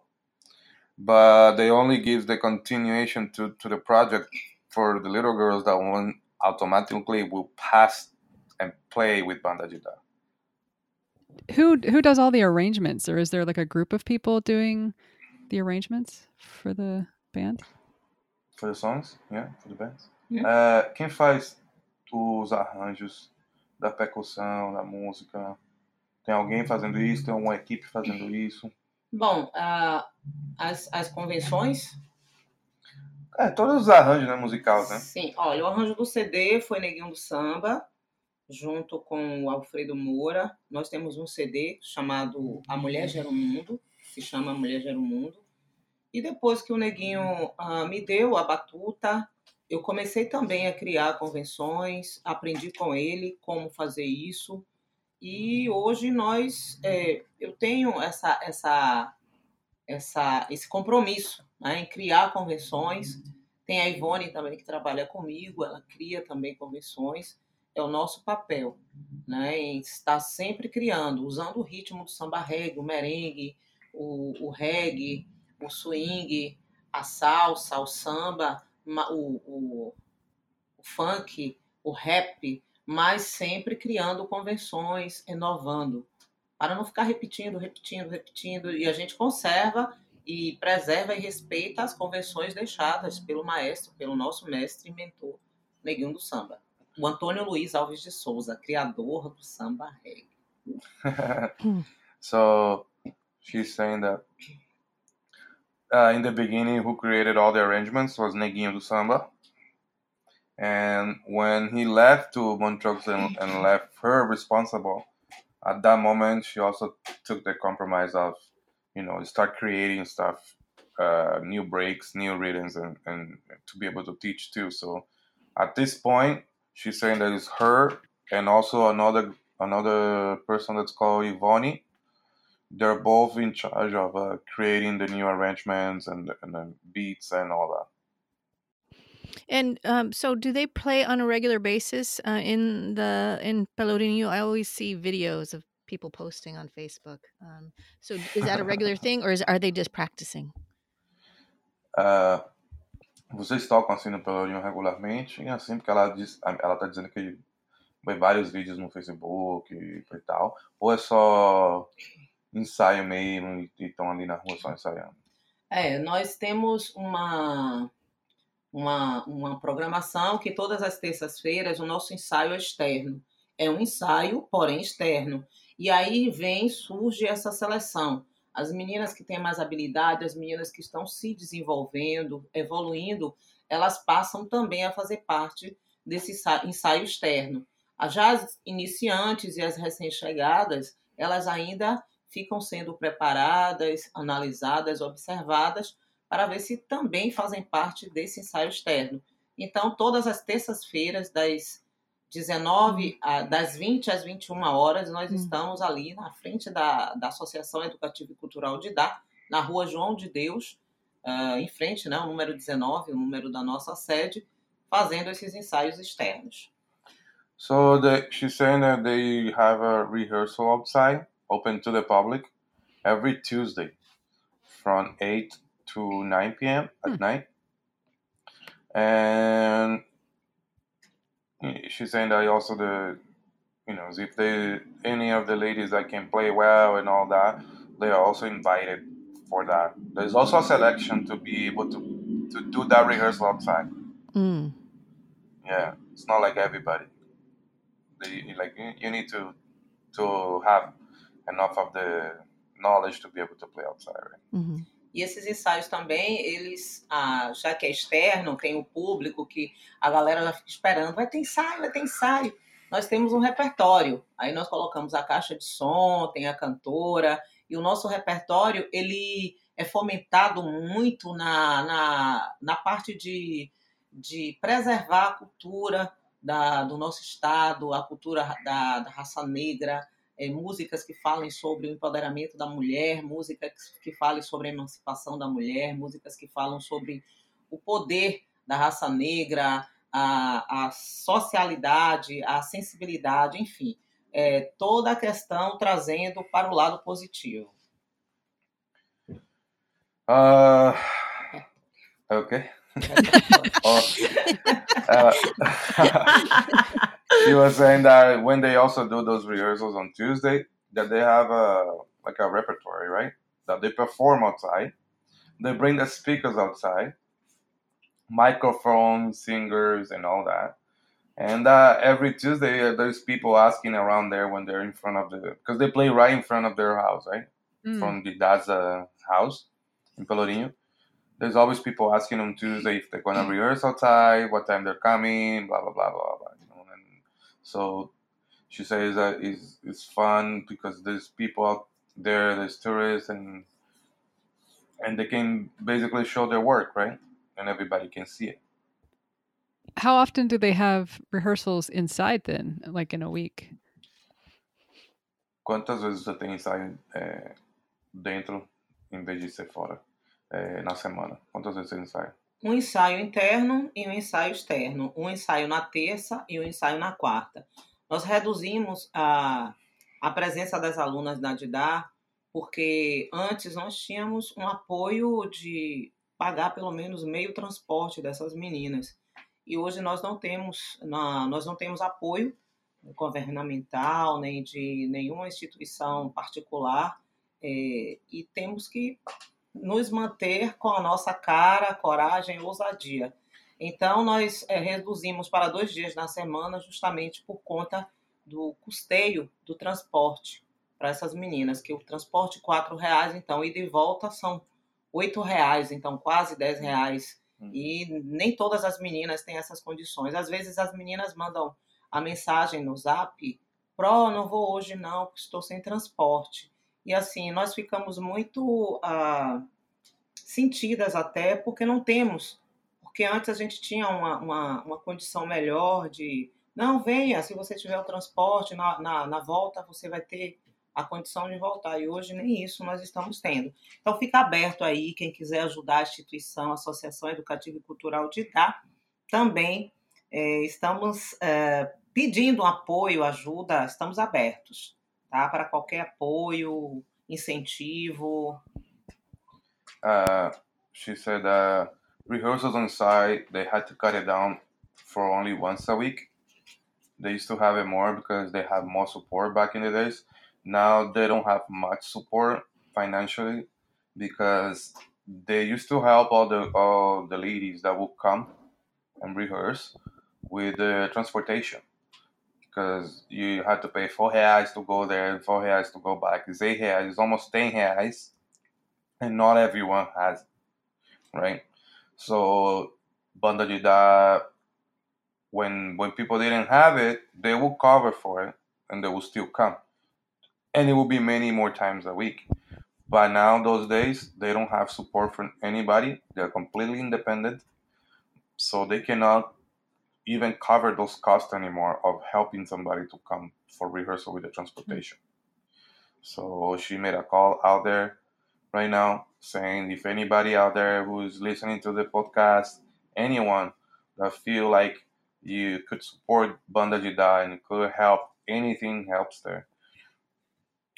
But they only give the continuation to, to the project for the little girls that won't automatically will pass and play with Banda Didá. Who who does all the arrangements, or is there like a group of people doing the arrangements for the band? For the songs, yeah, for the bands. Yeah. Uh, quem faz os arranjos da percussão, da música? Tem alguém fazendo isso? Tem alguma equipe fazendo isso? Bom, uh, as, as convenções é, todos os arranjos né, musicais, né? Sim, olha, o arranjo do CD foi Neguinho do Samba, junto com o Alfredo Moura. Nós temos um CD chamado A Mulher Gera o Mundo, se chama A Mulher Gera o Mundo. E depois que o Neguinho uh, me deu a batuta, eu comecei também a criar convenções, aprendi com ele como fazer isso. E hoje nós, é, eu tenho essa, essa, essa, esse compromisso né, em criar convenções. Tem a Ivone também que trabalha comigo, ela cria também convenções. É o nosso papel, né, em estar sempre criando, usando o ritmo do samba reggae, o merengue, o, o reggae, o swing, a salsa, o samba, o, o, o funk, o rap, mas sempre criando convenções, inovando, para não ficar repetindo, repetindo, repetindo, e a gente conserva e preserva e respeita as convenções deixadas pelo maestro, pelo nosso mestre e mentor, Neguinho do Samba, o Antônio Luiz Alves de Souza, criador do samba reggae. so she's saying that uh, in the beginning, who created all the arrangements was Neguinho do Samba. And when he left to Montreux and, and left her responsible, at that moment, she also took the compromise of you know start creating stuff uh, new breaks new rhythms and, and to be able to teach too so at this point she's saying that it's her and also another another person that's called Ivoni. They're both in charge of uh, creating the new arrangements and, and the beats and all that. And um, so, do they play on a regular basis uh, in the in Pelourinho? I always see videos of people posting on Facebook. Um, so is that a regular thing, or is are they just practicing? Uh, vocês tocam assim no Pelourinho regularmente? E assim, porque ela diz, ela tá dizendo que vê vários vídeos no Facebook e, e tal. Ou é só ensaio mesmo e estão ali na rua só ensaiando? É, nós temos uma, uma, uma programação que todas as terças-feiras o nosso ensaio é externo. É um ensaio, porém externo. E aí vem, surge essa seleção. As meninas que têm mais habilidade, as meninas que estão se desenvolvendo, evoluindo, elas passam também a fazer parte desse ensaio externo. Já as iniciantes e as recém-chegadas, elas ainda ficam sendo preparadas, analisadas, observadas, para ver se também fazem parte desse ensaio externo. Então, todas as terças-feiras, das 19, a, das 20 às 21 horas, nós hum. estamos ali na frente da, da Associação Educativa e Cultural de Dá, na rua João de Deus, uh, em frente, né, o número 19, o número da nossa sede, fazendo esses ensaios externos. So the, she's saying that they have a rehearsal outside open to the public every Tuesday from 8 to 9 p.m. at hmm. night. And she's saying that also the, you know, if they, any of the ladies that can play well and all that, they are also invited for that. There's also a selection to be able to, to do that rehearsal outside. Mm. Yeah, it's not like everybody. They, like you need to to have enough of the knowledge to be able to play outside. Right? Uhum. E esses ensaios também, eles, ah, já que é externo, tem o público que a galera já fica esperando, vai ter ensaio, vai ter ensaio. Nós temos um repertório, aí nós colocamos a caixa de som, tem a cantora, e o nosso repertório, ele é fomentado muito na, na, na parte de, de preservar a cultura da, do nosso estado, a cultura da, da raça negra, é, músicas que falem sobre o empoderamento da mulher, músicas que falem sobre a emancipação da mulher, músicas que falam sobre o poder da raça negra, a, a socialidade, a sensibilidade, enfim, é, toda a questão trazendo para o lado positivo. Uh, ok. oh, uh, she was saying that when they also do those rehearsals on Tuesday, that they have a like a repertory, right? That they perform outside. They bring the speakers outside, microphones, singers, and all that. And uh, every Tuesday, uh, there's people asking around there when they're in front of the because they play right in front of their house, right? Mm. From the dad's uh, house in Pelourinho. There's always people asking on Tuesday if they're gonna rehearse outside, what time they're coming, blah blah blah blah blah. So she says that it's, it's fun because there's people out there, there's tourists, and and they can basically show their work, right? And everybody can see it. How often do they have rehearsals inside then, like in a week? Quantas vezes você tem ensaio eh, é, dentro em vez de ser fora é, eh, na semana? Quantas vezes você ensaia? Um ensaio interno e um ensaio externo, um ensaio na terça e um ensaio na quarta. Nós reduzimos a, a presença das alunas na DIDAR, porque antes nós tínhamos um apoio de pagar pelo menos meio transporte dessas meninas. E hoje nós não temos, nós não temos apoio governamental, nem de nenhuma instituição particular, é, e temos que nos manter com a nossa cara, coragem e ousadia. Então, nós é, reduzimos para dois dias na semana, justamente por conta do custeio do transporte para essas meninas, que o transporte quatro reais, então, ida e volta são oito reais, então quase dez reais. Hum. E nem todas as meninas têm essas condições. Às vezes as meninas mandam a mensagem no zap, Pro, não vou hoje não, estou sem transporte. E assim, nós ficamos muito ah, sentidas até, porque não temos. Porque antes a gente tinha uma, uma, uma condição melhor de. Não, venha, se você tiver o transporte, na, na, na volta você vai ter a condição de voltar. E hoje nem isso nós estamos tendo. Então fica aberto aí, quem quiser ajudar a instituição, a Associação Educativa e Cultural de Itá, também é, estamos é, pedindo apoio, ajuda, estamos abertos tá? Para qualquer apoio, incentivo. Uh, she said rehearsals on site, they had to cut it down for only once a week. They used to have it more because they have more support back in the days. Now they don't have much support financially because they used to help all the all the ladies that would come and rehearse with the transportation because you had to pay four reais to go there and four reais to go back. It's eight reais, it's almost ten reais, and not everyone has, right? So Banda Didá, when when people didn't have it, they will cover for it and they will still come, and it will be many more times a week. But now those days they don't have support from anybody. They're completely independent, so they cannot even cover those costs anymore of helping somebody to come for rehearsal with the transportation. So she made a call out there right now saying if anybody out there who's listening to the podcast, anyone that feel like you could support Banda Didá and could help, anything helps there.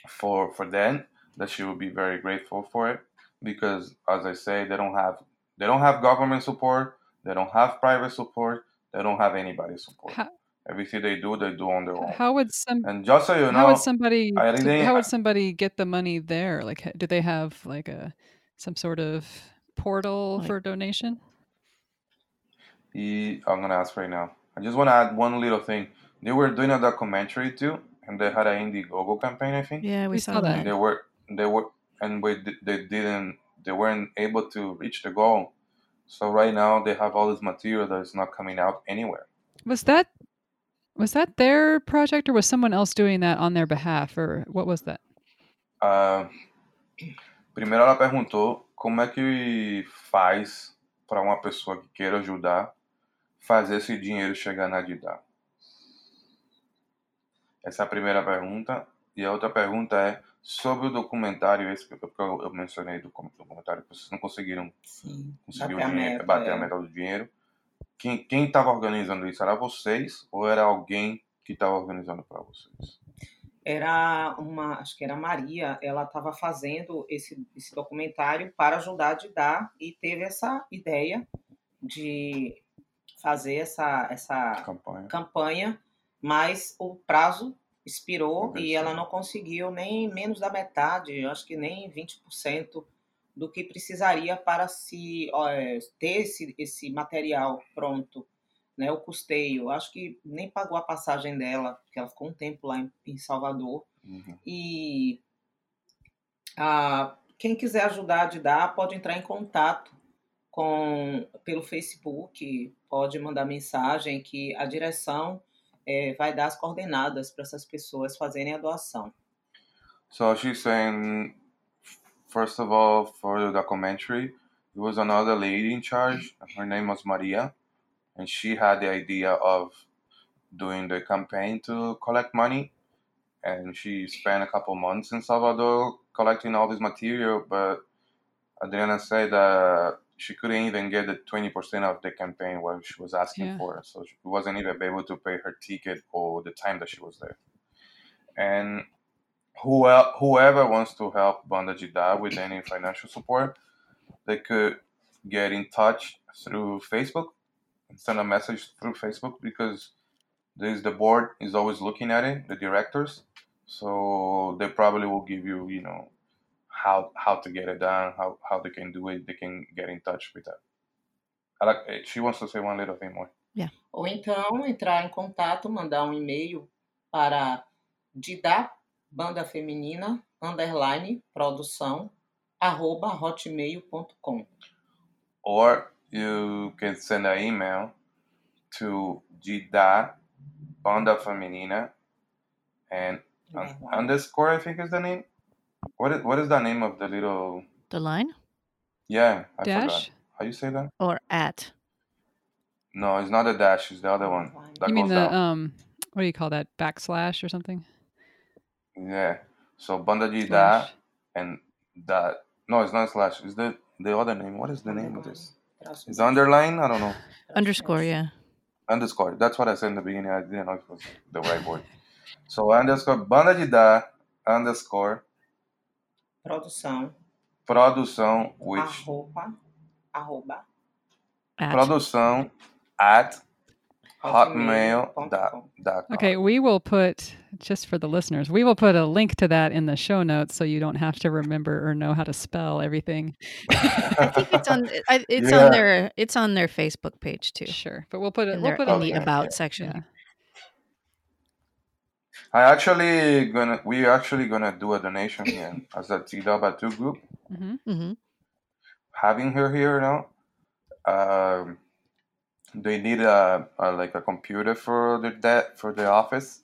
For for them, that she would be very grateful for it because as I say, they don't have they don't have government support, they don't have private support, they don't have anybody support. How, Everything they do, they do on their own. how would some And just so you know, how would somebody I really- how would somebody get the money there? Like, do they have like a some sort of portal Like- for donation? I'm gonna ask right now. I just want to add one little thing. They were doing a documentary too, and they had an Indiegogo campaign, I think. Yeah, we, We saw, saw that. that. And they were, they were, and we, they didn't, they weren't able to reach the goal. So right now they have all this material that is not coming out anywhere. Was that was that their project or was someone else doing that on their behalf or what was that? Ah, primeiro ela perguntou como é que faz para uma pessoa que queira ajudar fazer esse dinheiro chegar na Didá. Essa é a primeira pergunta. E a outra pergunta é sobre o documentário, esse que eu, que eu eu mencionei do documentário, que vocês não conseguiram Sim. conseguir o Bater a dinheiro, meta, bater é. a meta do dinheiro. Quem quem estava organizando isso? Era vocês ou era alguém que estava organizando para vocês? Era uma, acho que era a Maria, ela estava fazendo esse, esse documentário para ajudar a Didá e teve essa ideia de fazer essa, essa Campanha. campanha, mas o prazo expirou e ela não conseguiu nem menos da metade, eu acho que nem 20% do que precisaria para se ó, é, ter esse, esse material pronto, né? O custeio, acho que nem pagou a passagem dela, porque ela ficou um tempo lá em, em Salvador. Uhum. E ah, quem quiser ajudar a Didá pode entrar em contato com pelo Facebook, pode mandar mensagem que a direção eh, vai dar as coordenadas para essas pessoas fazerem a doação. So she's saying, first of all, for the documentary, there was another lady in charge. Her name was Maria, and she had the idea of doing the campaign to collect money. And she spent a couple months in Salvador collecting all this material, but Adriana said that she couldn't even get the 20% of the campaign what she was asking Yeah. for. So she wasn't even able to pay her ticket or the time that she was there. And who el- whoever wants to help Banda Didá with any financial support, they could get in touch through Facebook and send a message through Facebook because this the board is always looking at it, the directors. So they probably will give you, you know, how how to get it done, how how they can do it. They can get in touch with that. I like. eh, She wants to say one little thing more. Ou então entrar em contato, mandar um e-mail para Didá Banda Feminina underline produção arroba hotmail.com. or you can send an email to Gida Banda Feminina and un- underscore I think is the name. What is what is the name of the little The line yeah I Dash? forgot how you say that? or at? No, it's not a dash. It's the other one that you mean the down. um what do you call that? Backslash or something? yeah. So Banda Didá Slash. and that no, it's not slash. It's the the other name. What is the name of this? Traço Is underline? I don't know. Underscore, yeah. underscore. That's what I said in the beginning. I didn't know if it was the right word. So underscore banda Didá underscore Produção produção which arroba, arroba At Produção at Hotmail.com. hotmail.com. Okay, we will put just for the listeners, we will put a link to that in the show notes so you don't have to remember or know how to spell everything. I think it's on. It's Yeah. on their. It's on their Facebook page too. Sure, but we'll put it. In, We'll their, put in the about yeah. section. Yeah. I actually gonna we actually gonna do a donation here as a TW2 group. hmm hmm Having her here now, um, they need a, a like a computer for the debt for the office.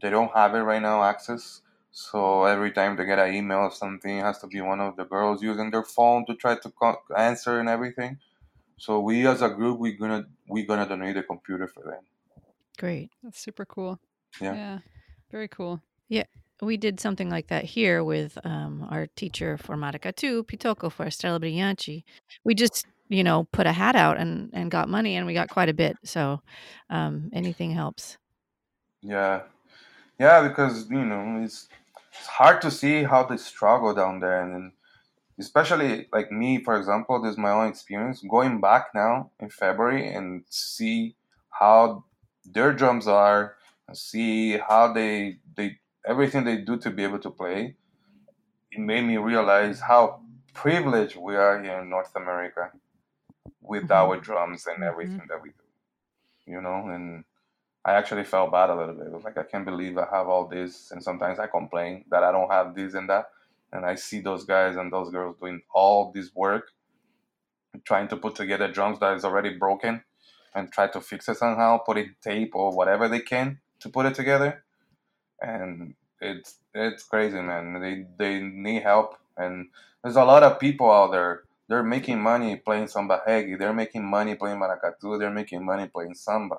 They don't have it right now access. So every time they get an email or something, it has to be one of the girls using their phone to try to co- answer and everything. So we as a group we gonna we gonna donate a computer for them. Great. That's super cool. Yeah. very cool. Yeah. We did something like that here with um, our teacher for Maracatu, Pitoko for Estrela Brilhante. We just, you know, put a hat out and, and got money, and we got quite a bit. So um, anything helps. Yeah, yeah, because you know it's it's hard to see how they struggle down there, and then especially like me, for example, this is my own experience going back now in February and see how their drums are, and see how they they everything they do to be able to play. It made me realize how privileged we are here in North America with Mhm. our drums and everything that we do. You know, and I actually felt bad a little bit. It was like I can't believe I have all this, and sometimes I complain that I don't have this and that, and I see those guys and those girls doing all this work, trying to put together drums that is already broken, and try to fix it somehow, put in tape or whatever they can to put it together, and it's it's crazy, man. They they need help, and there's a lot of people out there. They're making money playing samba reggae. They're making money playing maracatu. They're making money playing samba.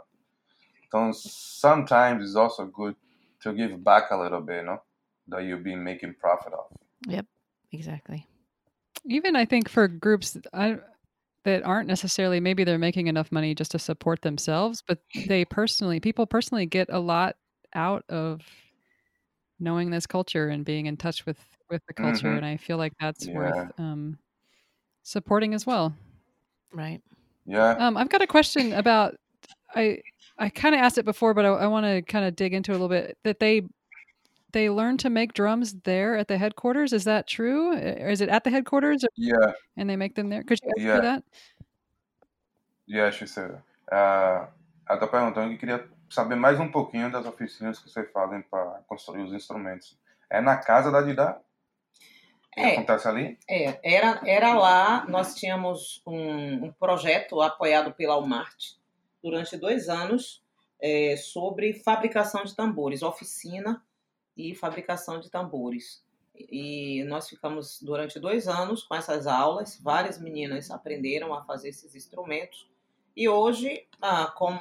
So sometimes it's also good to give back a little bit, you know, that you've been making profit of. Exactly. Even I think for groups I, that aren't necessarily maybe they're making enough money just to support themselves, but they personally people personally get a lot out of knowing this culture and being in touch with with the culture, Mhm. and I feel like that's Yeah. worth um, supporting as well. Right. Yeah. Um, I've got a question about I I kind of asked it before, but I, I want to kind of dig into it a little bit. That they they learn to make drums there at the headquarters. Is that true? Or is it at the headquarters, or, Yeah. and they make them there? Could you answer Yeah. that? Yeah, Cicero. Uh, ela tá perguntando que queria saber mais um pouquinho das oficinas que vocês fazem para construir os instrumentos. É na casa da Didá? Que É. acontece ali? É, era, era lá, nós tínhamos um, um projeto apoiado pela Almart durante dois anos é, sobre fabricação de tambores, oficina e fabricação de tambores. E nós ficamos durante dois anos com essas aulas, várias meninas aprenderam a fazer esses instrumentos. E hoje, ah, como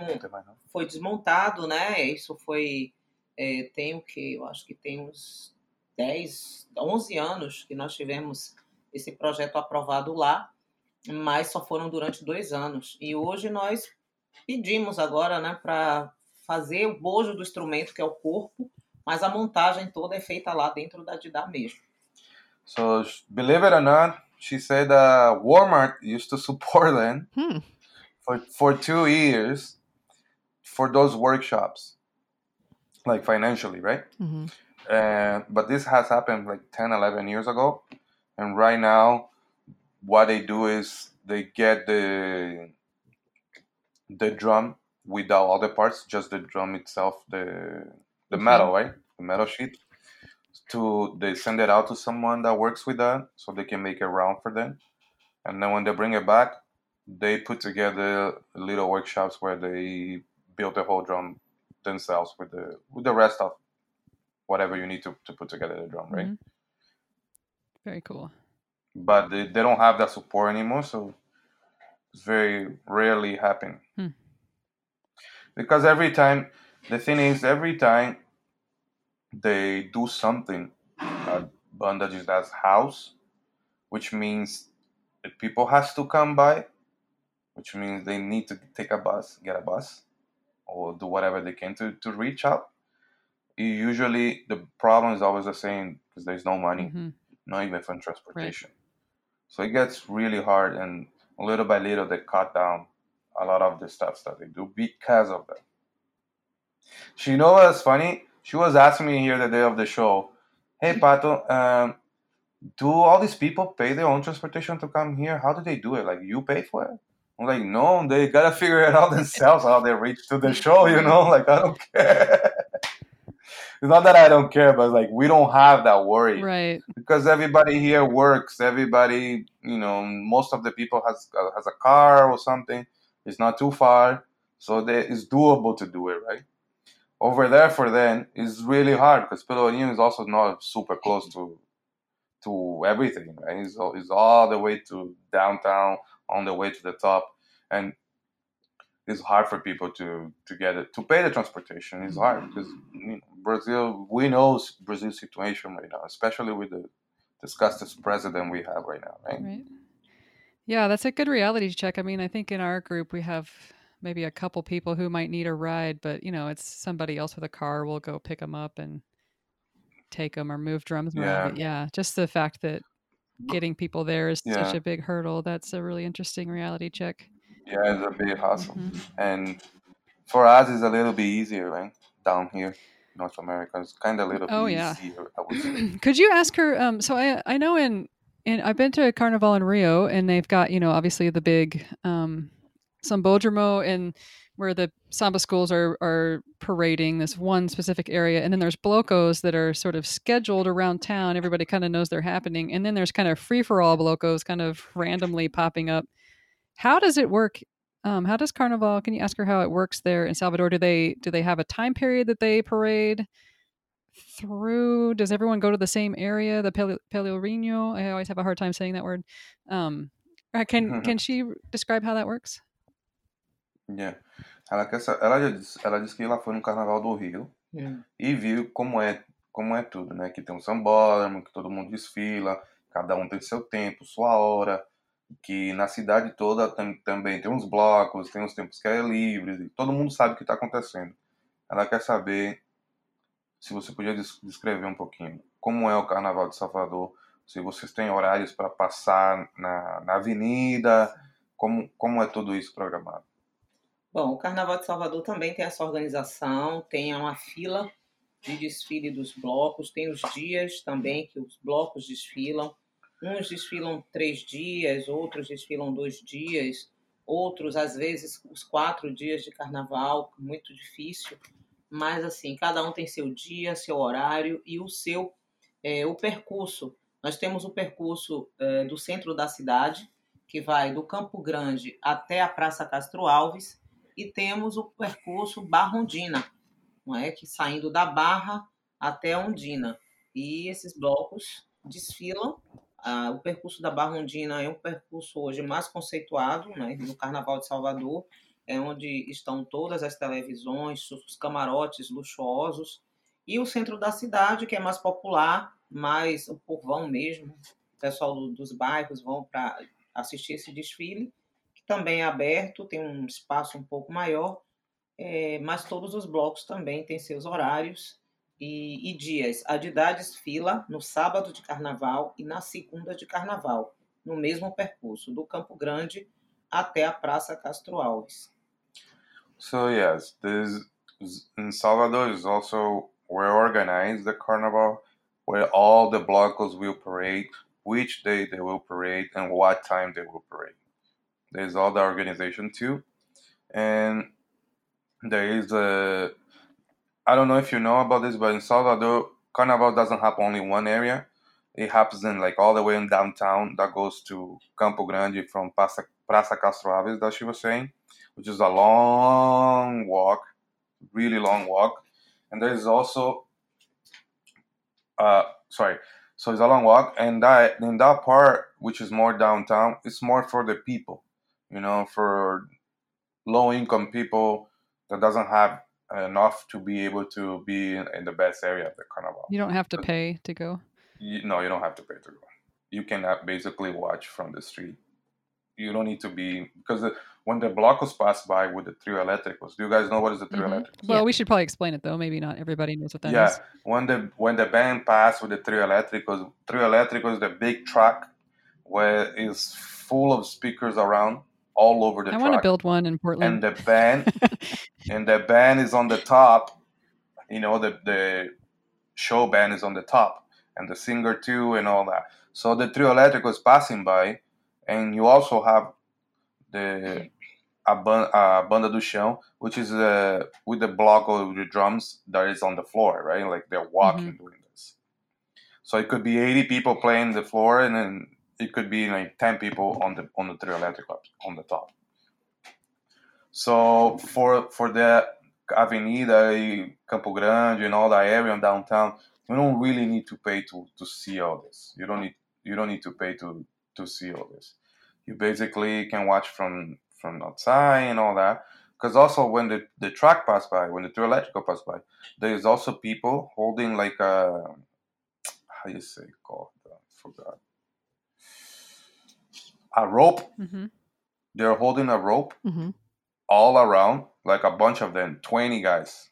foi desmontado, né? Isso foi. é, tem o que? Eu acho que tem uns 10, 11 anos que nós tivemos esse projeto aprovado lá, mas só foram durante dois anos. E hoje nós pedimos agora, né, para fazer o bojo do instrumento, que é o corpo, mas a montagem toda é feita lá dentro da Didá mesmo. So, believe it or not, she said uh, Walmart used to support them Hmm. for, for two years for those workshops, like financially, right? hmm Uh, but this has happened like 10, 11 years ago. And right now, what they do is they get the the drum without all the parts, just the drum itself, the the metal, right? The metal sheet. To they send it out to someone that works with that, so they can make a round for them. And then when they bring it back, they put together little workshops where they build the whole drum themselves with the with the rest of whatever you need to, to put together the drum, right? Mhm. Very cool. But they, they don't have that support anymore, so it's very rarely happening. Hmm. Because every time, the thing is, every time they do something at Bandage that's house, which means the people has to come by, which means they need to take a bus, get a bus, or do whatever they can to, to reach out. Usually, the problem is always the same because there's no money Mhm. not even for transportation. So it gets really hard. And little by little they cut down a lot of the stuff that they do because of that. She you know what's funny? She was asking me here the day of the show, "Hey Pato, um, do all these people pay their own transportation to come here? How do they do it? Like you pay for it?" I'm like, "No, they gotta figure it out themselves how they reach to the show. You know, like I don't care." it's not that I don't care, but like we don't have that worry, right? Because everybody here works. Everybody, you know, most of the people has uh, has a car or something. It's not too far, so they, it's doable to do it, right? Over there for them is really hard because Pelourinho is also not super close to to everything, right? It's, it's all the way to downtown, on the way to the top, and it's hard for people to to get it to pay the transportation. It's mm-hmm. hard because you know, Brazil, we know Brazil's situation right now, especially with the disgusting president we have right now, right? Right. Yeah, that's a good reality check. I mean, I think in our group we have maybe a couple people who might need a ride, but you know, it's somebody else with a car will go pick them up and take them or move drums around. Yeah. But yeah, just the fact that getting people there is such a big hurdle. That's a really interesting reality check. yeah, it's a big hassle, hmm and for us, it's a little bit easier, right? Down here, North America, it's kind of a little Oh bit yeah. easier, I would say. Could you ask her? Um, so I I know in in I've been to a Carnival in Rio, and they've got you know obviously the big um, Sambodromo and where the samba schools are are parading this one specific area, and then there's blocos that are sort of scheduled around town. Everybody kind of knows they're happening, and then there's kind of free for all blocos kind of randomly popping up. How does it work? Um, how does Carnival? Can you ask her how it works there in Salvador? Do they do they have a time period that they parade? through does everyone go to the same area the Pele- Pelourinho? i always have a hard time saying that word um uh, can can she describe how that works Yeah. Ela, quer, ela, já disse, ela disse que ela foi no Carnaval do Rio Hum. e viu como é, como é tudo, né? Que tem um sambódromo, que todo mundo desfila, cada um tem seu tempo, sua hora, que na cidade toda tam- também tem uns blocos, tem uns tempos que é livre, todo mundo sabe o que está acontecendo. Ela quer saber se você podia des- descrever um pouquinho como é o Carnaval de Salvador, se vocês têm horários para passar na, na avenida, como, como é tudo isso programado. Bom, o Carnaval de Salvador também tem essa organização, tem uma fila de desfile dos blocos, tem os dias também que os blocos desfilam. Uns desfilam três dias, outros desfilam dois dias, outros, às vezes, os quatro dias de carnaval, muito difícil. Mas, assim, cada um tem seu dia, seu horário e o seu, é, o percurso. Nós temos o percurso é, do centro da cidade, que vai do Campo Grande até a Praça Castro Alves, e temos o percurso Barra-Ondina, não é? que saindo da Barra até Ondina. E esses blocos desfilam. Ah, o percurso da Barra Ondina é um percurso hoje mais conceituado né? no Carnaval de Salvador, é onde estão todas as televisões, os camarotes luxuosos, e o centro da cidade, que é mais popular, mais o povão mesmo, o pessoal do- dos bairros vão para assistir esse desfile também é aberto, tem um espaço um pouco maior, é, mas todos os blocos também têm seus horários e, e dias. A Didá desfila no sábado de carnaval e na segunda de carnaval, no mesmo percurso, do Campo Grande até a Praça Castro Alves. So yes, this in Salvador is also where organized the carnival, where all the blocos will parade, which day they will parade, and what time they will parade. There's all the organization too, and there is a. I don't know if you know about this, but in Salvador, carnival doesn't happen only one area. It happens in like all the way in downtown. That goes to Campo Grande from Praça, Praça Castro Alves, that she was saying which is a long walk, really long walk. And there is also, uh, sorry, so it's a long walk, and that in that part, which is more downtown, it's more for the people, you know, for low income people that doesn't have enough to be able to be in, in the best area of the carnival. you don't have to pay to go You, no, you don't have to pay to go. You can uh, basically watch from the street. You don't need to be because the, when the blocos pass by with the trio electricos, do you guys know what is the trio Mhm. electricos? well Yeah. we should probably explain it though maybe not everybody knows what that is. yeah, when the when the band pass with the trio electricos, trio electricos is the big truck where it's full of speakers around all over the I want to build one in Portland. and the band and the band is on the top. You know, the the show band is on the top, and the singer too, and all that. So the trio electric is passing by, and you also have the a, ban, a banda do chão, which is uh, with the block of the drums that is on the floor, right? Like they're walking doing this. So it could be 80 people playing the floor, and then it could be like 10 people on the on the trio elétrico on the top. So for for the Avenida, Campo Grande, and all that area in downtown, you don't really need to pay to, to see all this. You don't need you don't need to pay to to see all this. You basically can watch from from outside and all that. Because also when the, the track pass by, when the trio electrical pass by, there's also people holding like a how you say called? I forgot. A rope. hmm They're holding a rope hmm all around, like a bunch of them, 20 guys.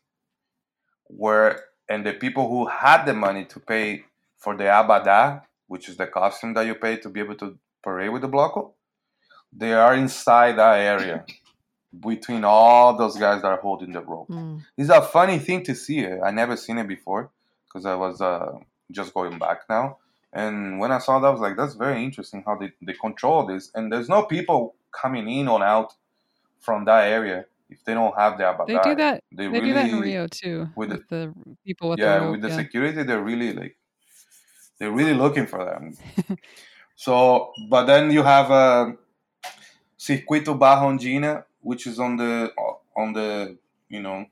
Where and the people who had the money to pay for the abada, which is the costume that you pay to be able to parade with the bloco, they are inside that area between all those guys that are holding the rope. Mm. It's a funny thing to see. I never seen it before because I was uh, just going back now. And when I saw that, I was like, that's very interesting how they, they control this. And there's no people coming in or out from that area if they don't have the abada. They do that. They, They really, do that in Rio too, with with, the- the people with yeah, the rope. with the yeah. security, they're really like, they're really looking for them. so, but then you have uh, Circuito Barra-Ondina, which is on the on the you know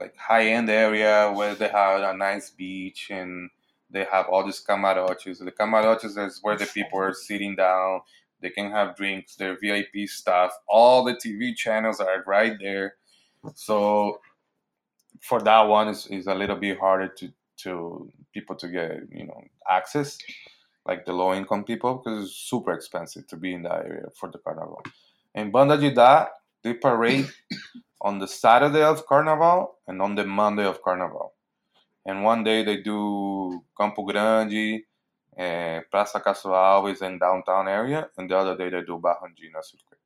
like high end area where they have a nice beach and they have all these camarotes. The camarotes is where the people are sitting down. They can have drinks, their VIP stuff. All the TV channels are right there. So for that one, is is a little bit harder to to people to get you know access, like the low income people, because it's super expensive to be in that area for the carnival. In Banda Didá, they parade on the Saturday of Carnival and on the Monday of Carnival. And one day they do Campo Grande, eh, Praça Castro Alves, and downtown area, and the other day they do Barra-Ondina Circuit.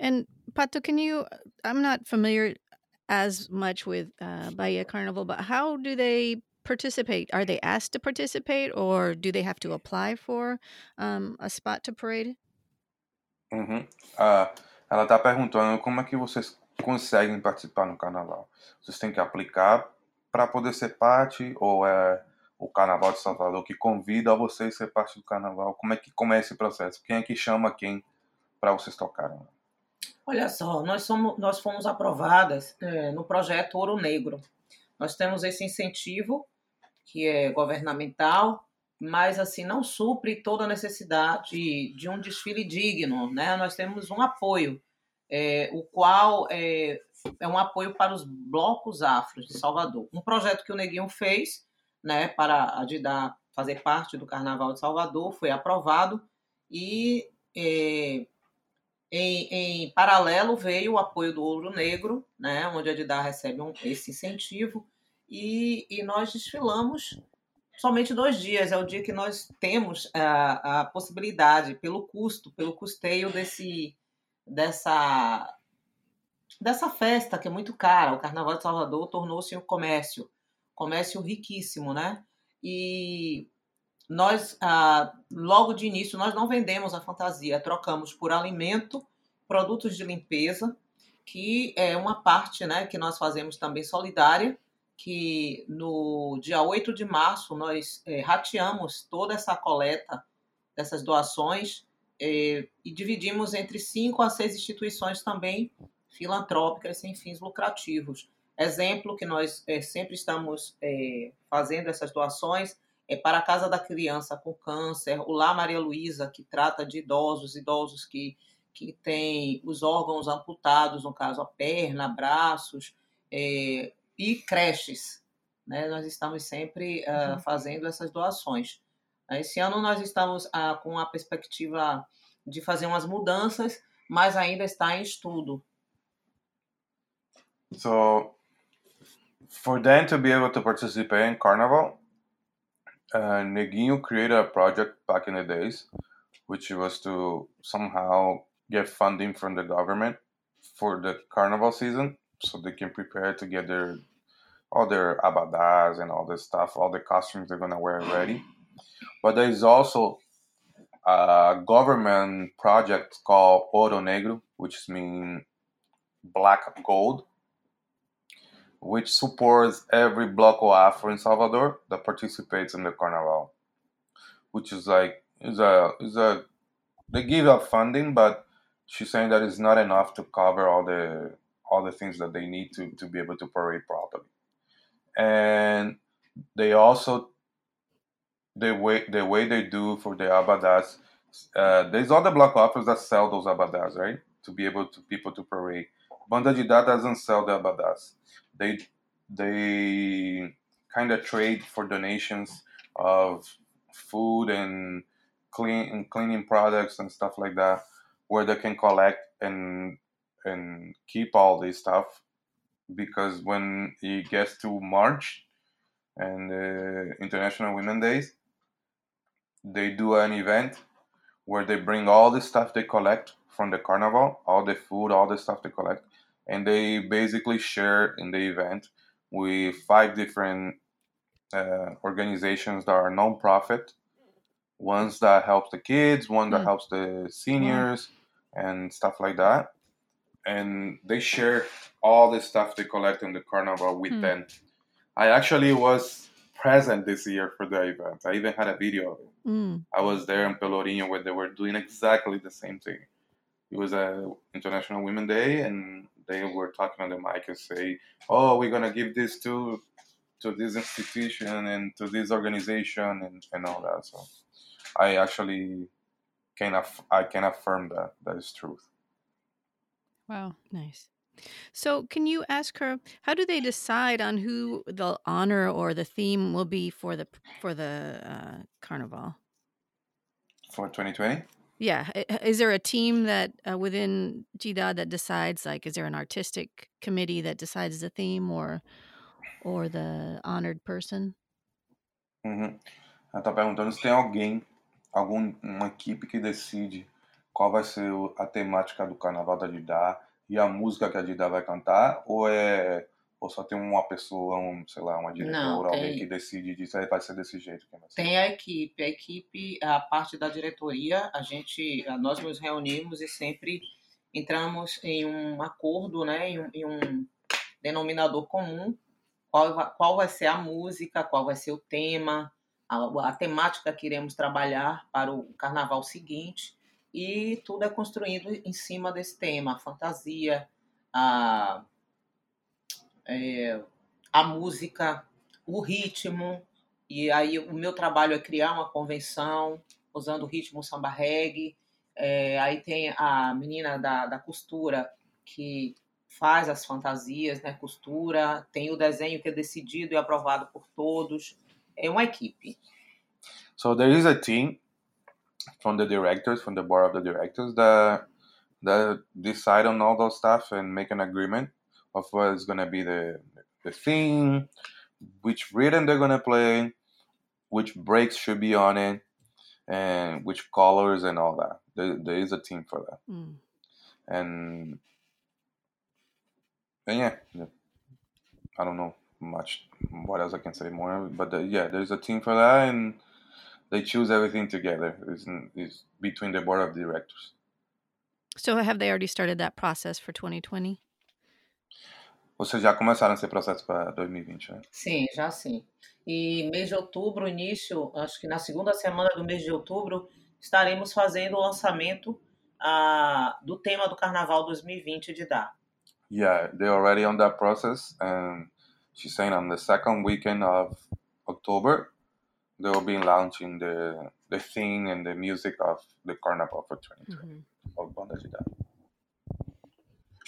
And Pato, can you? I'm not familiar as much with uh, Bahia Carnival, but how do they participate? Are they asked to participate, or do they have to apply for um, a spot to parade? Uhum. Ah, ela está perguntando como é que vocês conseguem participar no carnaval. Vocês têm que aplicar para poder ser parte ou é o Carnaval de Salvador que convida vocês a ser parte do carnaval? Como é que como é esse processo? Quem é que chama quem para vocês tocarem? Olha só, nós, somos, nós fomos aprovadas é, no projeto Ouro Negro. Nós temos esse incentivo, que é governamental, mas assim não supre toda a necessidade de um desfile digno. Né? Nós temos um apoio, é, o qual é, é um apoio para os blocos afros de Salvador. Um projeto que o Neguinho fez né, para ajudar fazer parte do Carnaval de Salvador foi aprovado e é, em, em, paralelo veio o apoio do Ouro Negro, né, onde a Didá recebe um, esse incentivo, e, e, nós desfilamos somente dois dias. É o dia que nós temos a, a possibilidade, pelo custo, pelo custeio desse, dessa, dessa festa que é muito cara. O Carnaval de Salvador tornou-se um comércio, comércio riquíssimo, né? E nós, ah, logo de início, nós não vendemos a fantasia, trocamos por alimento, produtos de limpeza, que é uma parte né, que nós fazemos também solidária, que no dia 8 de março nós é, rateamos toda essa coleta dessas doações é, e dividimos entre cinco a seis instituições também filantrópicas sem fins lucrativos. Exemplo que nós é, sempre estamos fazendo essas doações é para a Casa da Criança com Câncer, o Lá Maria Luísa, que trata de idosos, idosos que, que têm os órgãos amputados, no caso a perna, braços, é, e creches. Né? Nós estamos sempre uh, fazendo essas doações. Esse ano nós estamos uh, com a perspectiva de fazer umas mudanças, mas ainda está em estudo. So, for them to be able to participate in Carnival, uh, Neguinho created a project back in the days which was to somehow get funding from the government for the carnival season so they can prepare to get their all their abadas and all this stuff, all the costumes they're gonna wear ready. But there is also a government project called Ouro Negro, which means black gold, which supports every Bloco Afro in Salvador that participates in the carnival. Which is like is a is a they give up funding, but she's saying that it's not enough to cover all the all the things that they need to, to be able to parade properly. And they also the way the way they do for the abadas, uh, there's other block offers that sell those abadas, right? To be able to people to parade. Banda Didá doesn't sell the abadas. They they kind of trade for donations of food and clean and cleaning products and stuff like that, where they can collect and and keep all this stuff. Because when it gets to March and uh, International Women Days, they do an event where they bring all the stuff they collect from the carnival, all the food, all the stuff they collect, and they basically share in the event with five different uh, organizations that are non-profit, ones that helps the kids, one that Mm. helps the seniors, and stuff like that. And they share all the stuff they collect in the carnival with Hmm. them. I actually was present this year for the event. I even had a video of it. Mm. I was there in Pelourinho where they were doing exactly the same thing. It was a International Women Day, and they were talking on the mic and say, "Oh, we're gonna give this to to this institution and to this organization and, and all that." So, I actually can aff- I can affirm that that is truth. Wow. Nice. So, can you ask her how do they decide on who the honor or the theme will be for the for the uh, carnival? For 2020, Yeah, is there a team that uh, within GDA that decides? Like, is there an artistic committee that decides the theme or or the honored person? Uhum. Ela tá perguntando se tem alguém, algum, uma equipe que decide qual vai ser a temática do carnaval da Didá e a música que a Didá vai cantar, ou é ou só tem uma pessoa, um, sei lá, uma diretora, Não, alguém tem- que decide diz, "Ah, vai ser desse jeito. Tem a equipe, a equipe, a parte da diretoria, a gente, nós nos reunimos e sempre entramos em um acordo, né, em um, em um denominador comum, qual, vai- qual vai ser a música, qual vai ser o tema, a, a temática que iremos trabalhar para o carnaval seguinte, e tudo é construído em cima desse tema, a fantasia, a, é, a música, o ritmo, e aí o meu trabalho é criar uma convenção usando o ritmo samba reggae. É, aí tem a menina da, da costura que faz as fantasias, né? Costura, tem o desenho que é decidido e aprovado por todos. É uma equipe. So there is a team from the directors, from the board of the directors that that decide on all those stuff and make an agreement of what is gonna be the the theme, which rhythm they're gonna play, which breaks should be on it, and which colors and all that. There, there is a team for that, Mm. and and yeah. I don't know much what else I can say more, but uh, yeah, there's a team for that, and they choose everything together. It's, it's between the board of directors. So, have they already started that process for 2020? Vocês já começaram esse processo para 2020, né? Sim, já sim. E mês de outubro, início, acho que na segunda semana do mês de outubro, estaremos fazendo o lançamento ah, do tema do Carnaval 2020 de Dá. Yeah, they're already on that process, and she's saying on the second weekend of October, they will be launching the the theme and the music of the carnival for 2020 Mhm. of Banda de Dá.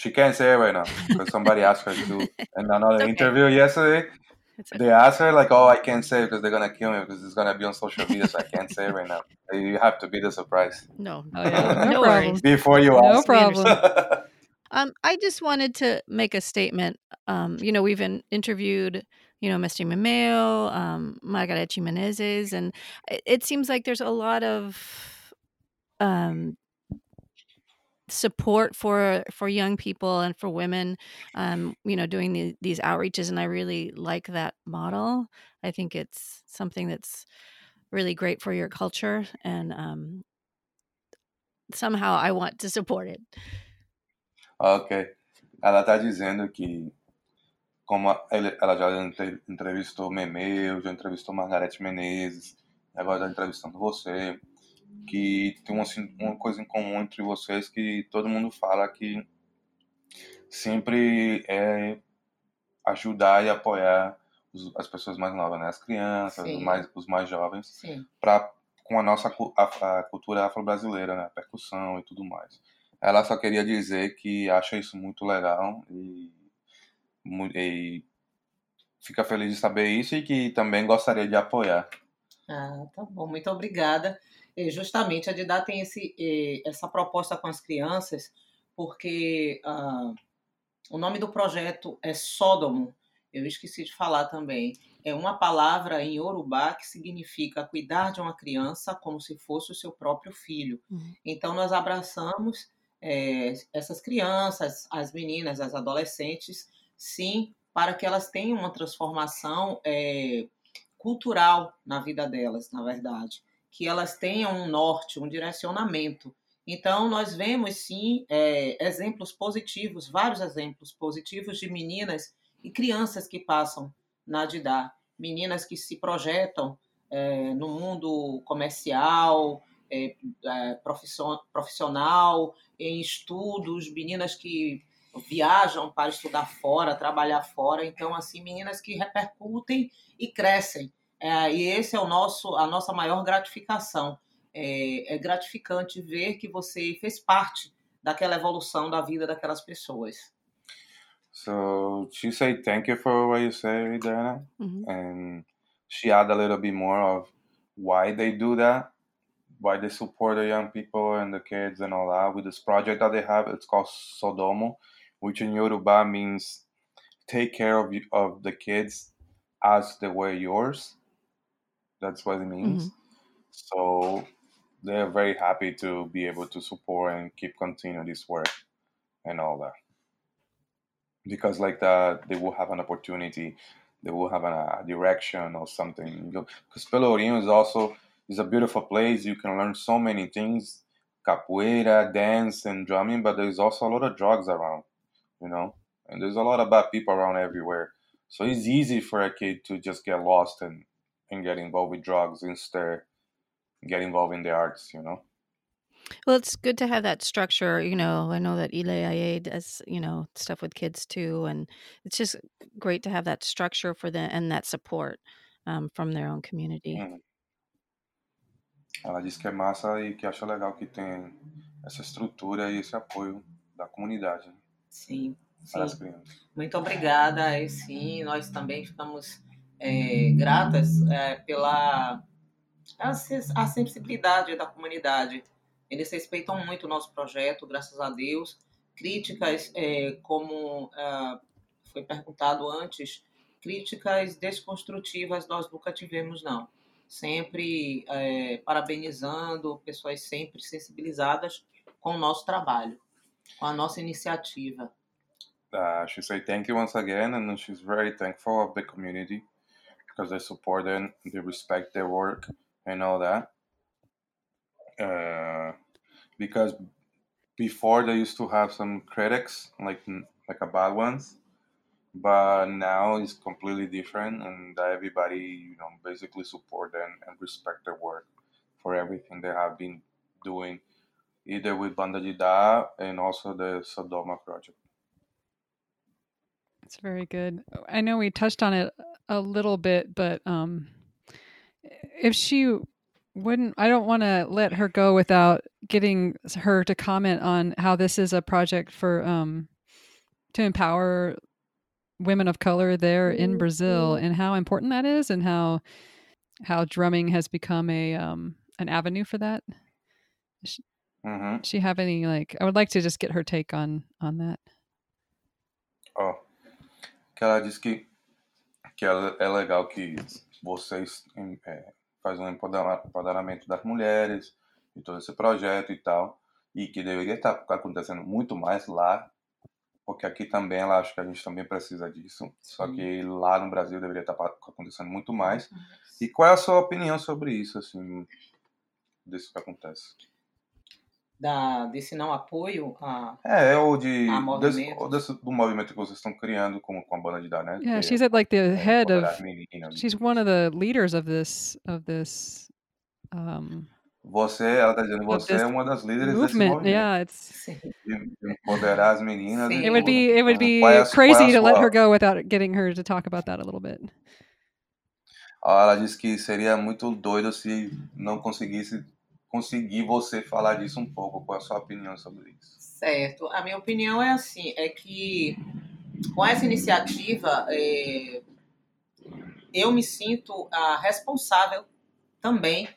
She can't say it right now because somebody asked her to in another okay. interview yesterday. It's They asked her like, "Oh, I can't say because they're gonna kill me because it's gonna be on social media, so I can't say it right now." You have to be the surprise No, Oh, yeah. No no worries. before you No ask. problem. Um, I just wanted to make a statement. Um, you know, we've in, interviewed, you know, Misty Mameo, um, Margareth Menezes, and it, it seems like there's a lot of um, support for for young people and for women um, you know doing the, these outreaches and i really like that model. I think it's something that's really great for your culture and um, somehow i want to support it. Ok. Ela tá dizendo que, como ela já entrevistou Memeu, já entrevistou Margareth Menezes, agora está entrevistando você, que tem uma, assim, uma coisa em comum entre vocês que todo mundo fala que sempre é ajudar e apoiar os- as pessoas mais novas, né? As crianças, Sim. os mais, os mais jovens, pra, com a nossa a, a cultura afro-brasileira, né? A percussão e tudo mais. Ela só queria dizer que acha isso muito legal e, e fica feliz de saber isso e que também gostaria de apoiar. Ah, tá bom, muito obrigada. E justamente a Didá tem esse, eh, essa proposta com as crianças, porque ah, o nome do projeto é Sódomo. Eu esqueci de falar também. É uma palavra em Yorubá que significa cuidar de uma criança como se fosse o seu próprio filho. Uhum. Então, nós abraçamos eh, essas crianças, as meninas, as adolescentes, sim, para que elas tenham uma transformação eh, cultural na vida delas, na verdade, que elas tenham um norte, um direcionamento. Então, nós vemos sim é, exemplos positivos, vários exemplos positivos de meninas e crianças que passam na Didá, meninas que se projetam é, no mundo comercial, é, é, profissio- profissional, em estudos, meninas que viajam para estudar fora, trabalhar fora. Então, assim, meninas que repercutem e crescem. É, e esse é o nosso, a nossa maior gratificação. É, é gratificante ver que você fez parte daquela evolução da vida daquelas pessoas. So she said thank you for what you say, Diana. Mhm. and she add a little bit more of why they do that, why they support the young people and the kids and all that with this project that they have. It's called Sodomo, which in Yoruba means take care of you, of the kids as they were yours. That's what it means. Mm-hmm. So they're very happy to be able to support and keep continuing this work and all that. Because like that they will have an opportunity they will have a, direction or something. Because pelourinho is also is a beautiful place. You can learn so many things. Capoeira dance and drumming but there's also a lot of drugs around you know? And there's a lot of bad people around everywhere. So it's easy for a kid to just get lost and and get involved with drugs instead get involved in the arts you know Well, it's good to have that structure. You know, I know that Ile does, you know, stuff with kids too. And it's just great to have that structure for them and that support um, from their own community. Uhum. Ela disse que é massa e que acha legal que tem essa estrutura e esse apoio da comunidade né, Sim, para as sim. crianças. Muito obrigada. E sim, nós também ficamos é, gratas é, pela a a sensibilidade da comunidade. Eles respeitam muito o nosso projeto, graças a Deus. Críticas, é, como ah, foi perguntado antes, críticas desconstrutivas nós nunca tivemos, não. Sempre é, parabenizando, pessoas sempre sensibilizadas com o nosso trabalho, com a nossa iniciativa. Uh, she said thank you once again, and she's very thankful of the community because they support them, they respect their work, and all that. Uh, because before they used to have some critics, like like a bad ones, but now it's completely different, and everybody, you know, basically support them and respect their work for everything they have been doing, either with Banda Didá and also the Sodoma project. It's very good. I know we touched on it a little bit, but um, if she wouldn't, I don't want to let her go without getting her to comment on how this is a project for um, to empower women of color there in Brazil and how important that is, and how how drumming has become a um, an avenue for that. hmm she have any like? I would like to just get her take on on that. Oh, ela disse que, que é, é legal que vocês é, fazem um empodera- empoderamento das mulheres de todo esse projeto e tal, e que deveria estar acontecendo muito mais lá, porque aqui também ela acho que a gente também precisa disso, só que lá no Brasil deveria estar acontecendo muito mais. E qual é a sua opinião sobre isso, assim, disso que acontece? Da, desse não apoio a, É, ou de a desse, ou desse- do movimento que vocês estão criando com, com a banda de Dané, Yeah, que she's at like the é head of. She's one of the leaders of this of this um, Você, ela tá dizendo, você é uma das líderes desse movement. movimento. Yeah, it's. De, de empoderar as meninas. It would be it would be é é a crazy to let her go without getting her to talk about that a little bit. Ela disse que seria muito doido se não conseguisse conseguir você falar disso um pouco. Qual é a sua opinião sobre isso? Certo. A minha opinião é assim, é que com essa iniciativa é, eu me sinto a responsável também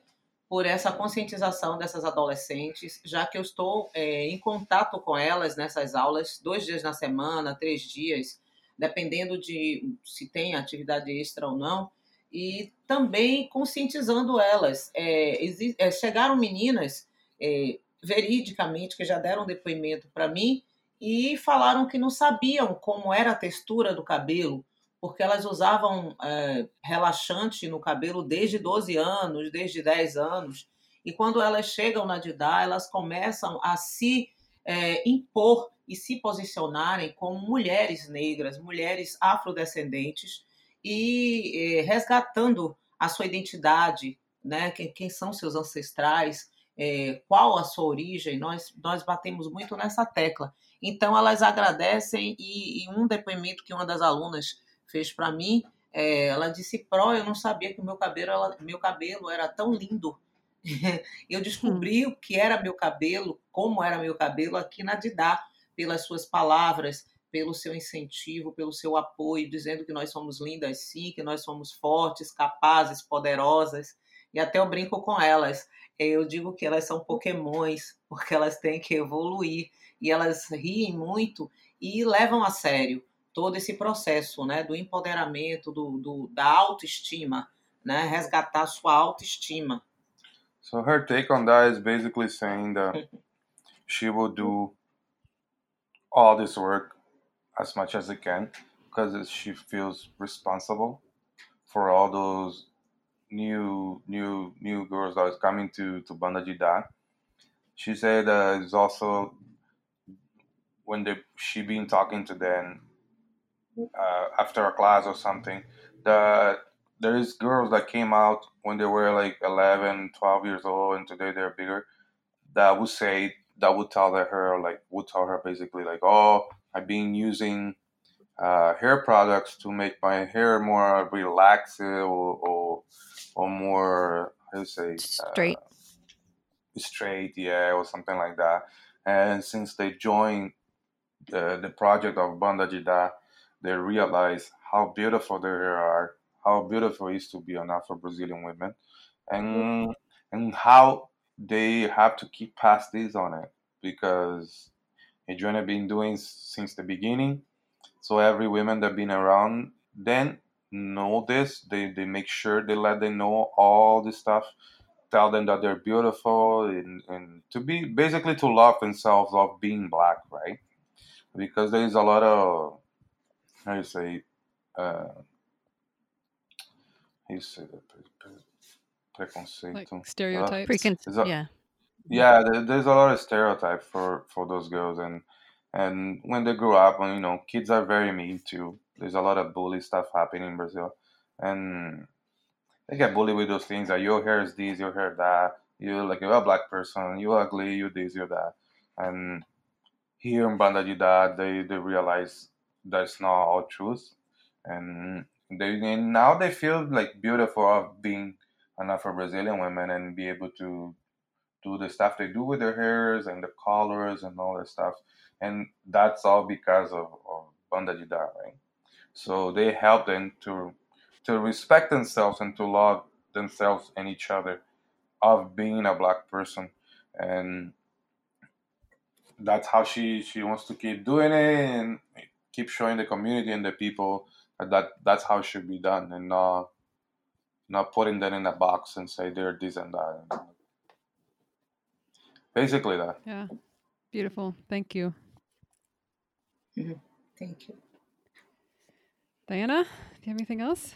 por essa conscientização dessas adolescentes, já que eu estou é, em contato com elas nessas aulas, dois dias na semana, três dias, dependendo de se tem atividade extra ou não, e também conscientizando elas. É, é, chegaram meninas é, veridicamente que já deram depoimento para mim e falaram que não sabiam como era a textura do cabelo, porque elas usavam é, relaxante no cabelo desde 12 anos, desde 10 anos, e quando elas chegam na Didá, elas começam a se é, impor e se posicionarem como mulheres negras, mulheres afrodescendentes, e é, resgatando a sua identidade, né? quem, quem são seus ancestrais, é, qual a sua origem, nós, nós batemos muito nessa tecla. Então, elas agradecem, e, e um depoimento que uma das alunas fez para mim, é, ela disse, Pro, eu não sabia que o meu cabelo, ela- meu cabelo era tão lindo. eu descobri o que era meu cabelo, como era meu cabelo aqui na Didá, pelas suas palavras, pelo seu incentivo, pelo seu apoio, dizendo que nós somos lindas sim, que nós somos fortes, capazes, poderosas. E até eu brinco com elas. Eu digo que elas são pokémons, porque elas têm que evoluir. E elas riem muito e levam a sério todo esse processo né, do empoderamento, do, do, da autoestima, né, resgatar sua autoestima. So her take on that is basically saying that she will do all this work as much as it can because she feels responsible for all those new new new girls that is coming to to Banda Didá. She said that it's also when they she been talking to them uh, after a class or something that there is girls that came out when they were like 11 12 years old and today they're bigger that would say that would tell her like would tell her basically like oh i've been using uh, hair products to make my hair more relaxed or or, or more how do you say Straight. uh, straight yeah or something like that and since they joined the, the project of banda Didá they realize how beautiful their hair are how beautiful it is to be an Afro-Brazilian woman, and and how they have to keep past this on it because Adriana been doing since the beginning. So every woman that been around then know this. They they make sure they let them know all this stuff, tell them that they're beautiful and, and to be basically to love themselves of being black, right? Because there is a lot of how you say uh, how you say that pre- pre- preconceito. Like stereotypes. Precon- Is yeah. Yeah, there, there's a lot of stereotype for for those girls, and and when they grow up, and you know, kids are very mean too. There's a lot of bully stuff happening in Brazil, and they get bullied with those things like your hair is this, your hair that. You like you're a black person, you ugly, you this, you that, and here in Banda Didá, they they realize that's not all truth, and they and now they feel like beautiful of being an Afro Brazilian woman and be able to the stuff they do with their hairs and the colors and all that stuff. And that's all because of, of Banda de right? So they help them to to respect themselves and to love themselves and each other of being a black person. And that's how she, she wants to keep doing it and keep showing the community and the people that, that that's how it should be done and not not putting them in a box and say they're this and that. Basically that. Yeah. Beautiful. Thank you. Thank you. Diana, do you have anything else?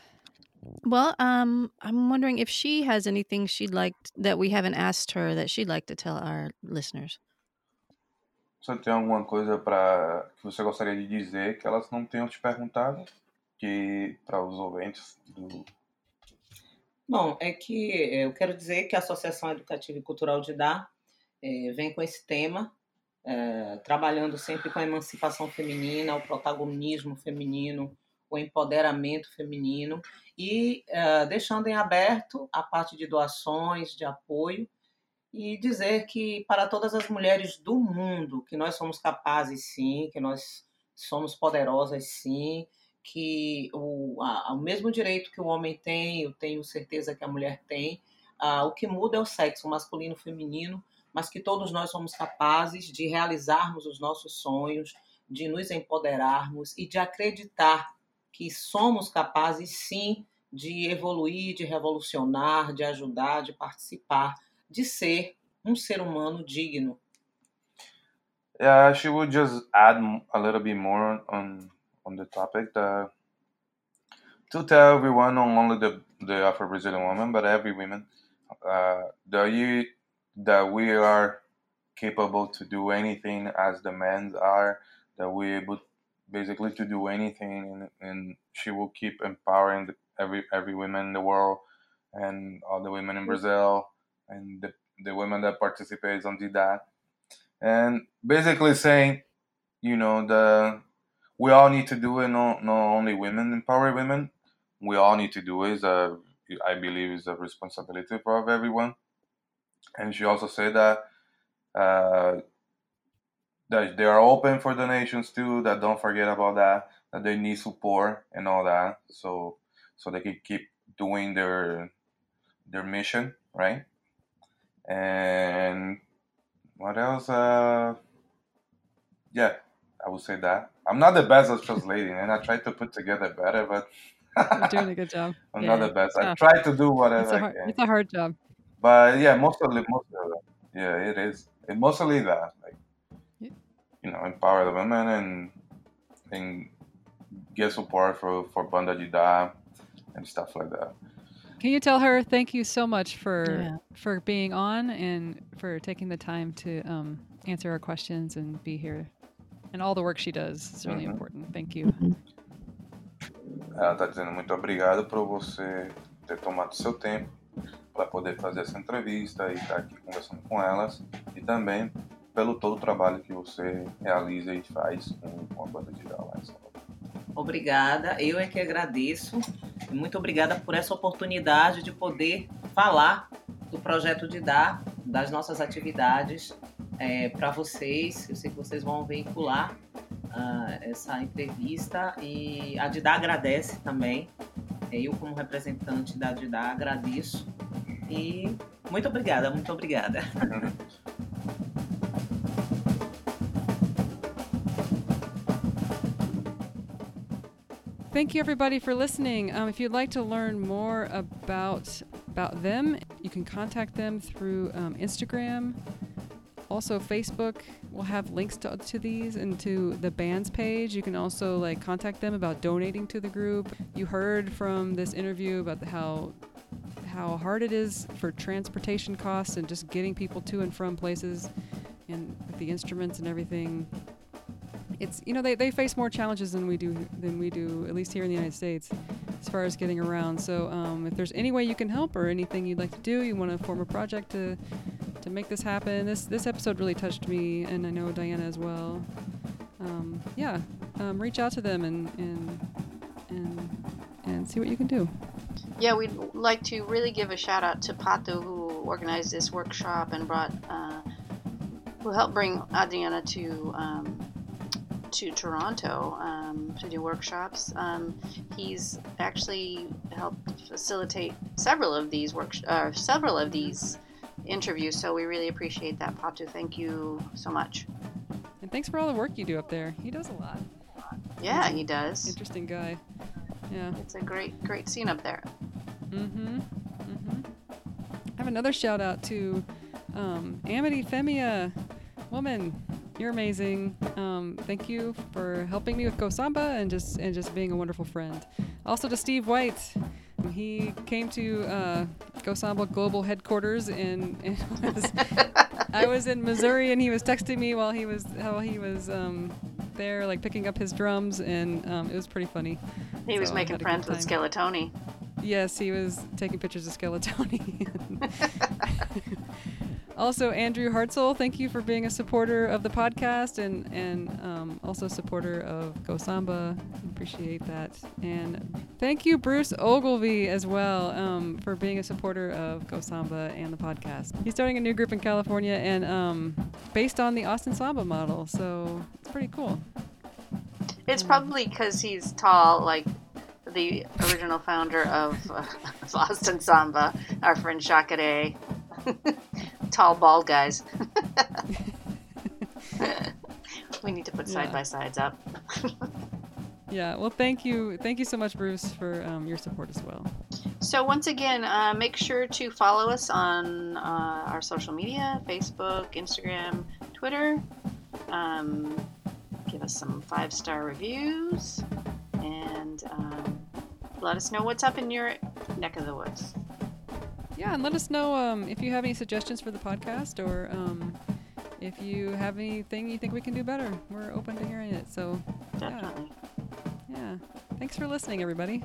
Well, um, I'm wondering if she has anything she'd like that we haven't asked her that she'd like to tell our listeners. Você tem alguma coisa para que você gostaria de dizer que elas não tenham te perguntado? Que para os ouvintes do. Bom, é que eu quero dizer que a Associação Educativa e Cultural de Dar eh, vem com esse tema, eh, trabalhando sempre com a emancipação feminina, o protagonismo feminino, o empoderamento feminino e eh, deixando em aberto a parte de doações, de apoio e dizer que para todas as mulheres do mundo que nós somos capazes sim, que nós somos poderosas sim, que o, a, o mesmo direito que o homem tem, eu tenho certeza que a mulher tem, ah, o que muda é o sexo, o masculino e feminino, mas que todos nós somos capazes de realizarmos os nossos sonhos, de nos empoderarmos e de acreditar que somos capazes sim de evoluir, de revolucionar, de ajudar, de participar de ser um ser humano digno. Yeah, she would just add a little bit more on on the topic that to tell everyone, not only the the Afro Brazilian woman, but every woman, uh, that you that we are capable to do anything as the men are, that we're able basically to do anything, and, and she will keep empowering the, every every woman in the world and all the women in mm. Brazil and the the women that participates on that, and basically saying, you know, the we all need to do it. Not not only women empower women. We all need to do it. Is a, I believe is a responsibility of everyone. And she also said that uh, that they are open for donations too. That don't forget about that. That they need support and all that. So so they can keep doing their their mission, right? And what else? Uh, yeah, I would say that. I'm not the best at translating, and I try to put together better, but You're doing a good job. I'm Yeah, not the best. I try to do whatever It's a I hard, can. it's a hard job. But yeah, mostly, mostly that. Yeah, it is. It mostly that, like, Yeah. you know, empower the women and and get support for for Banda Didá and stuff like that. Can you tell her thank you so much for Yeah. for being on and for taking the time to um, answer our questions and be here and all the work she does. It's really Mhm. important. Thank you. Ela tá dizendo muito obrigado por você ter tomado seu tempo para poder fazer essa entrevista e estar aqui conversando com elas e também pelo todo o trabalho que você realiza e faz com, com a banda de lá em. Obrigada, eu é que agradeço. Muito obrigada por essa oportunidade de poder falar do projeto de dar, das nossas atividades para vocês. Eu sei que vocês vão veicular ah, essa entrevista e a Didá agradece também. Eu, como representante da Didá, agradeço. E muito obrigada, muito obrigada. Thank you everybody for listening. Um, if you'd like to learn more about about them, you can contact them through um, Instagram, also Facebook. We'll have links to, to these and to the band's page. You can also like contact them about donating to the group. You heard from this interview about the, how how hard it is for transportation costs and just getting people to and from places, and with the instruments and everything it's you know they, they face more challenges than we do than we do at least here in the United States as far as getting around. So um, if there's any way you can help or anything you'd like to do, you want to form a project to to make this happen. This this episode really touched me, and I know Diana as well. Um, yeah, um, reach out to them and and and and see what you can do. Yeah, we'd like to really give a shout out to Pato who organized this workshop and brought, uh, who helped bring Adriana to um, to Toronto um, to do workshops. Um, he's actually helped facilitate several of these work uh, several of these interviews. So we really appreciate that, Pato. Thank you so much. And thanks for all the work you do up there. He does a lot. Yeah, he does. Interesting guy. Yeah. It's a great great scene up there. Mm-hmm. Mm-hmm. I have another shout out to Um, Amity Femia, woman, you're amazing. Um, thank you for helping me with Go Samba and just and just being a wonderful friend. Also to Steve White, he came to uh, Go Samba Global headquarters and, and was, I was in Missouri and he was texting me while he was while he was um, there, like picking up his drums, and um, it was pretty funny. He was So I making had a good friends with. Skeletoni. Yes, he was taking pictures of Skeletoni. also, Andrew Hartzell, thank you for being a supporter of the podcast and and um, also supporter of Go Samba. Appreciate that. And thank you, Bruce Ogilvy, as well, um, for being a supporter of Go Samba and the podcast. He's starting a new group in California and um, based on the Austin Samba model, so it's pretty cool. It's probably because he's tall, like the original founder of, uh, Austin Samba, our friend Jacare. tall, bald guys. we need to put side Yeah. by sides up. Yeah, well, thank you, thank you so much, Bruce, for um, your support as well. So once again, uh, make sure to follow us on uh, our social media: Facebook, Instagram, Twitter. Um, give us some five-star reviews, and um, let us know what's up in your neck of the woods. Yeah, and let us know um, if you have any suggestions for the podcast or um, if you have anything you think we can do better. We're open to hearing it. So, Definitely. yeah. Thanks for listening, everybody.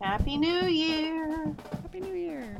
Happy New Year! Happy New Year.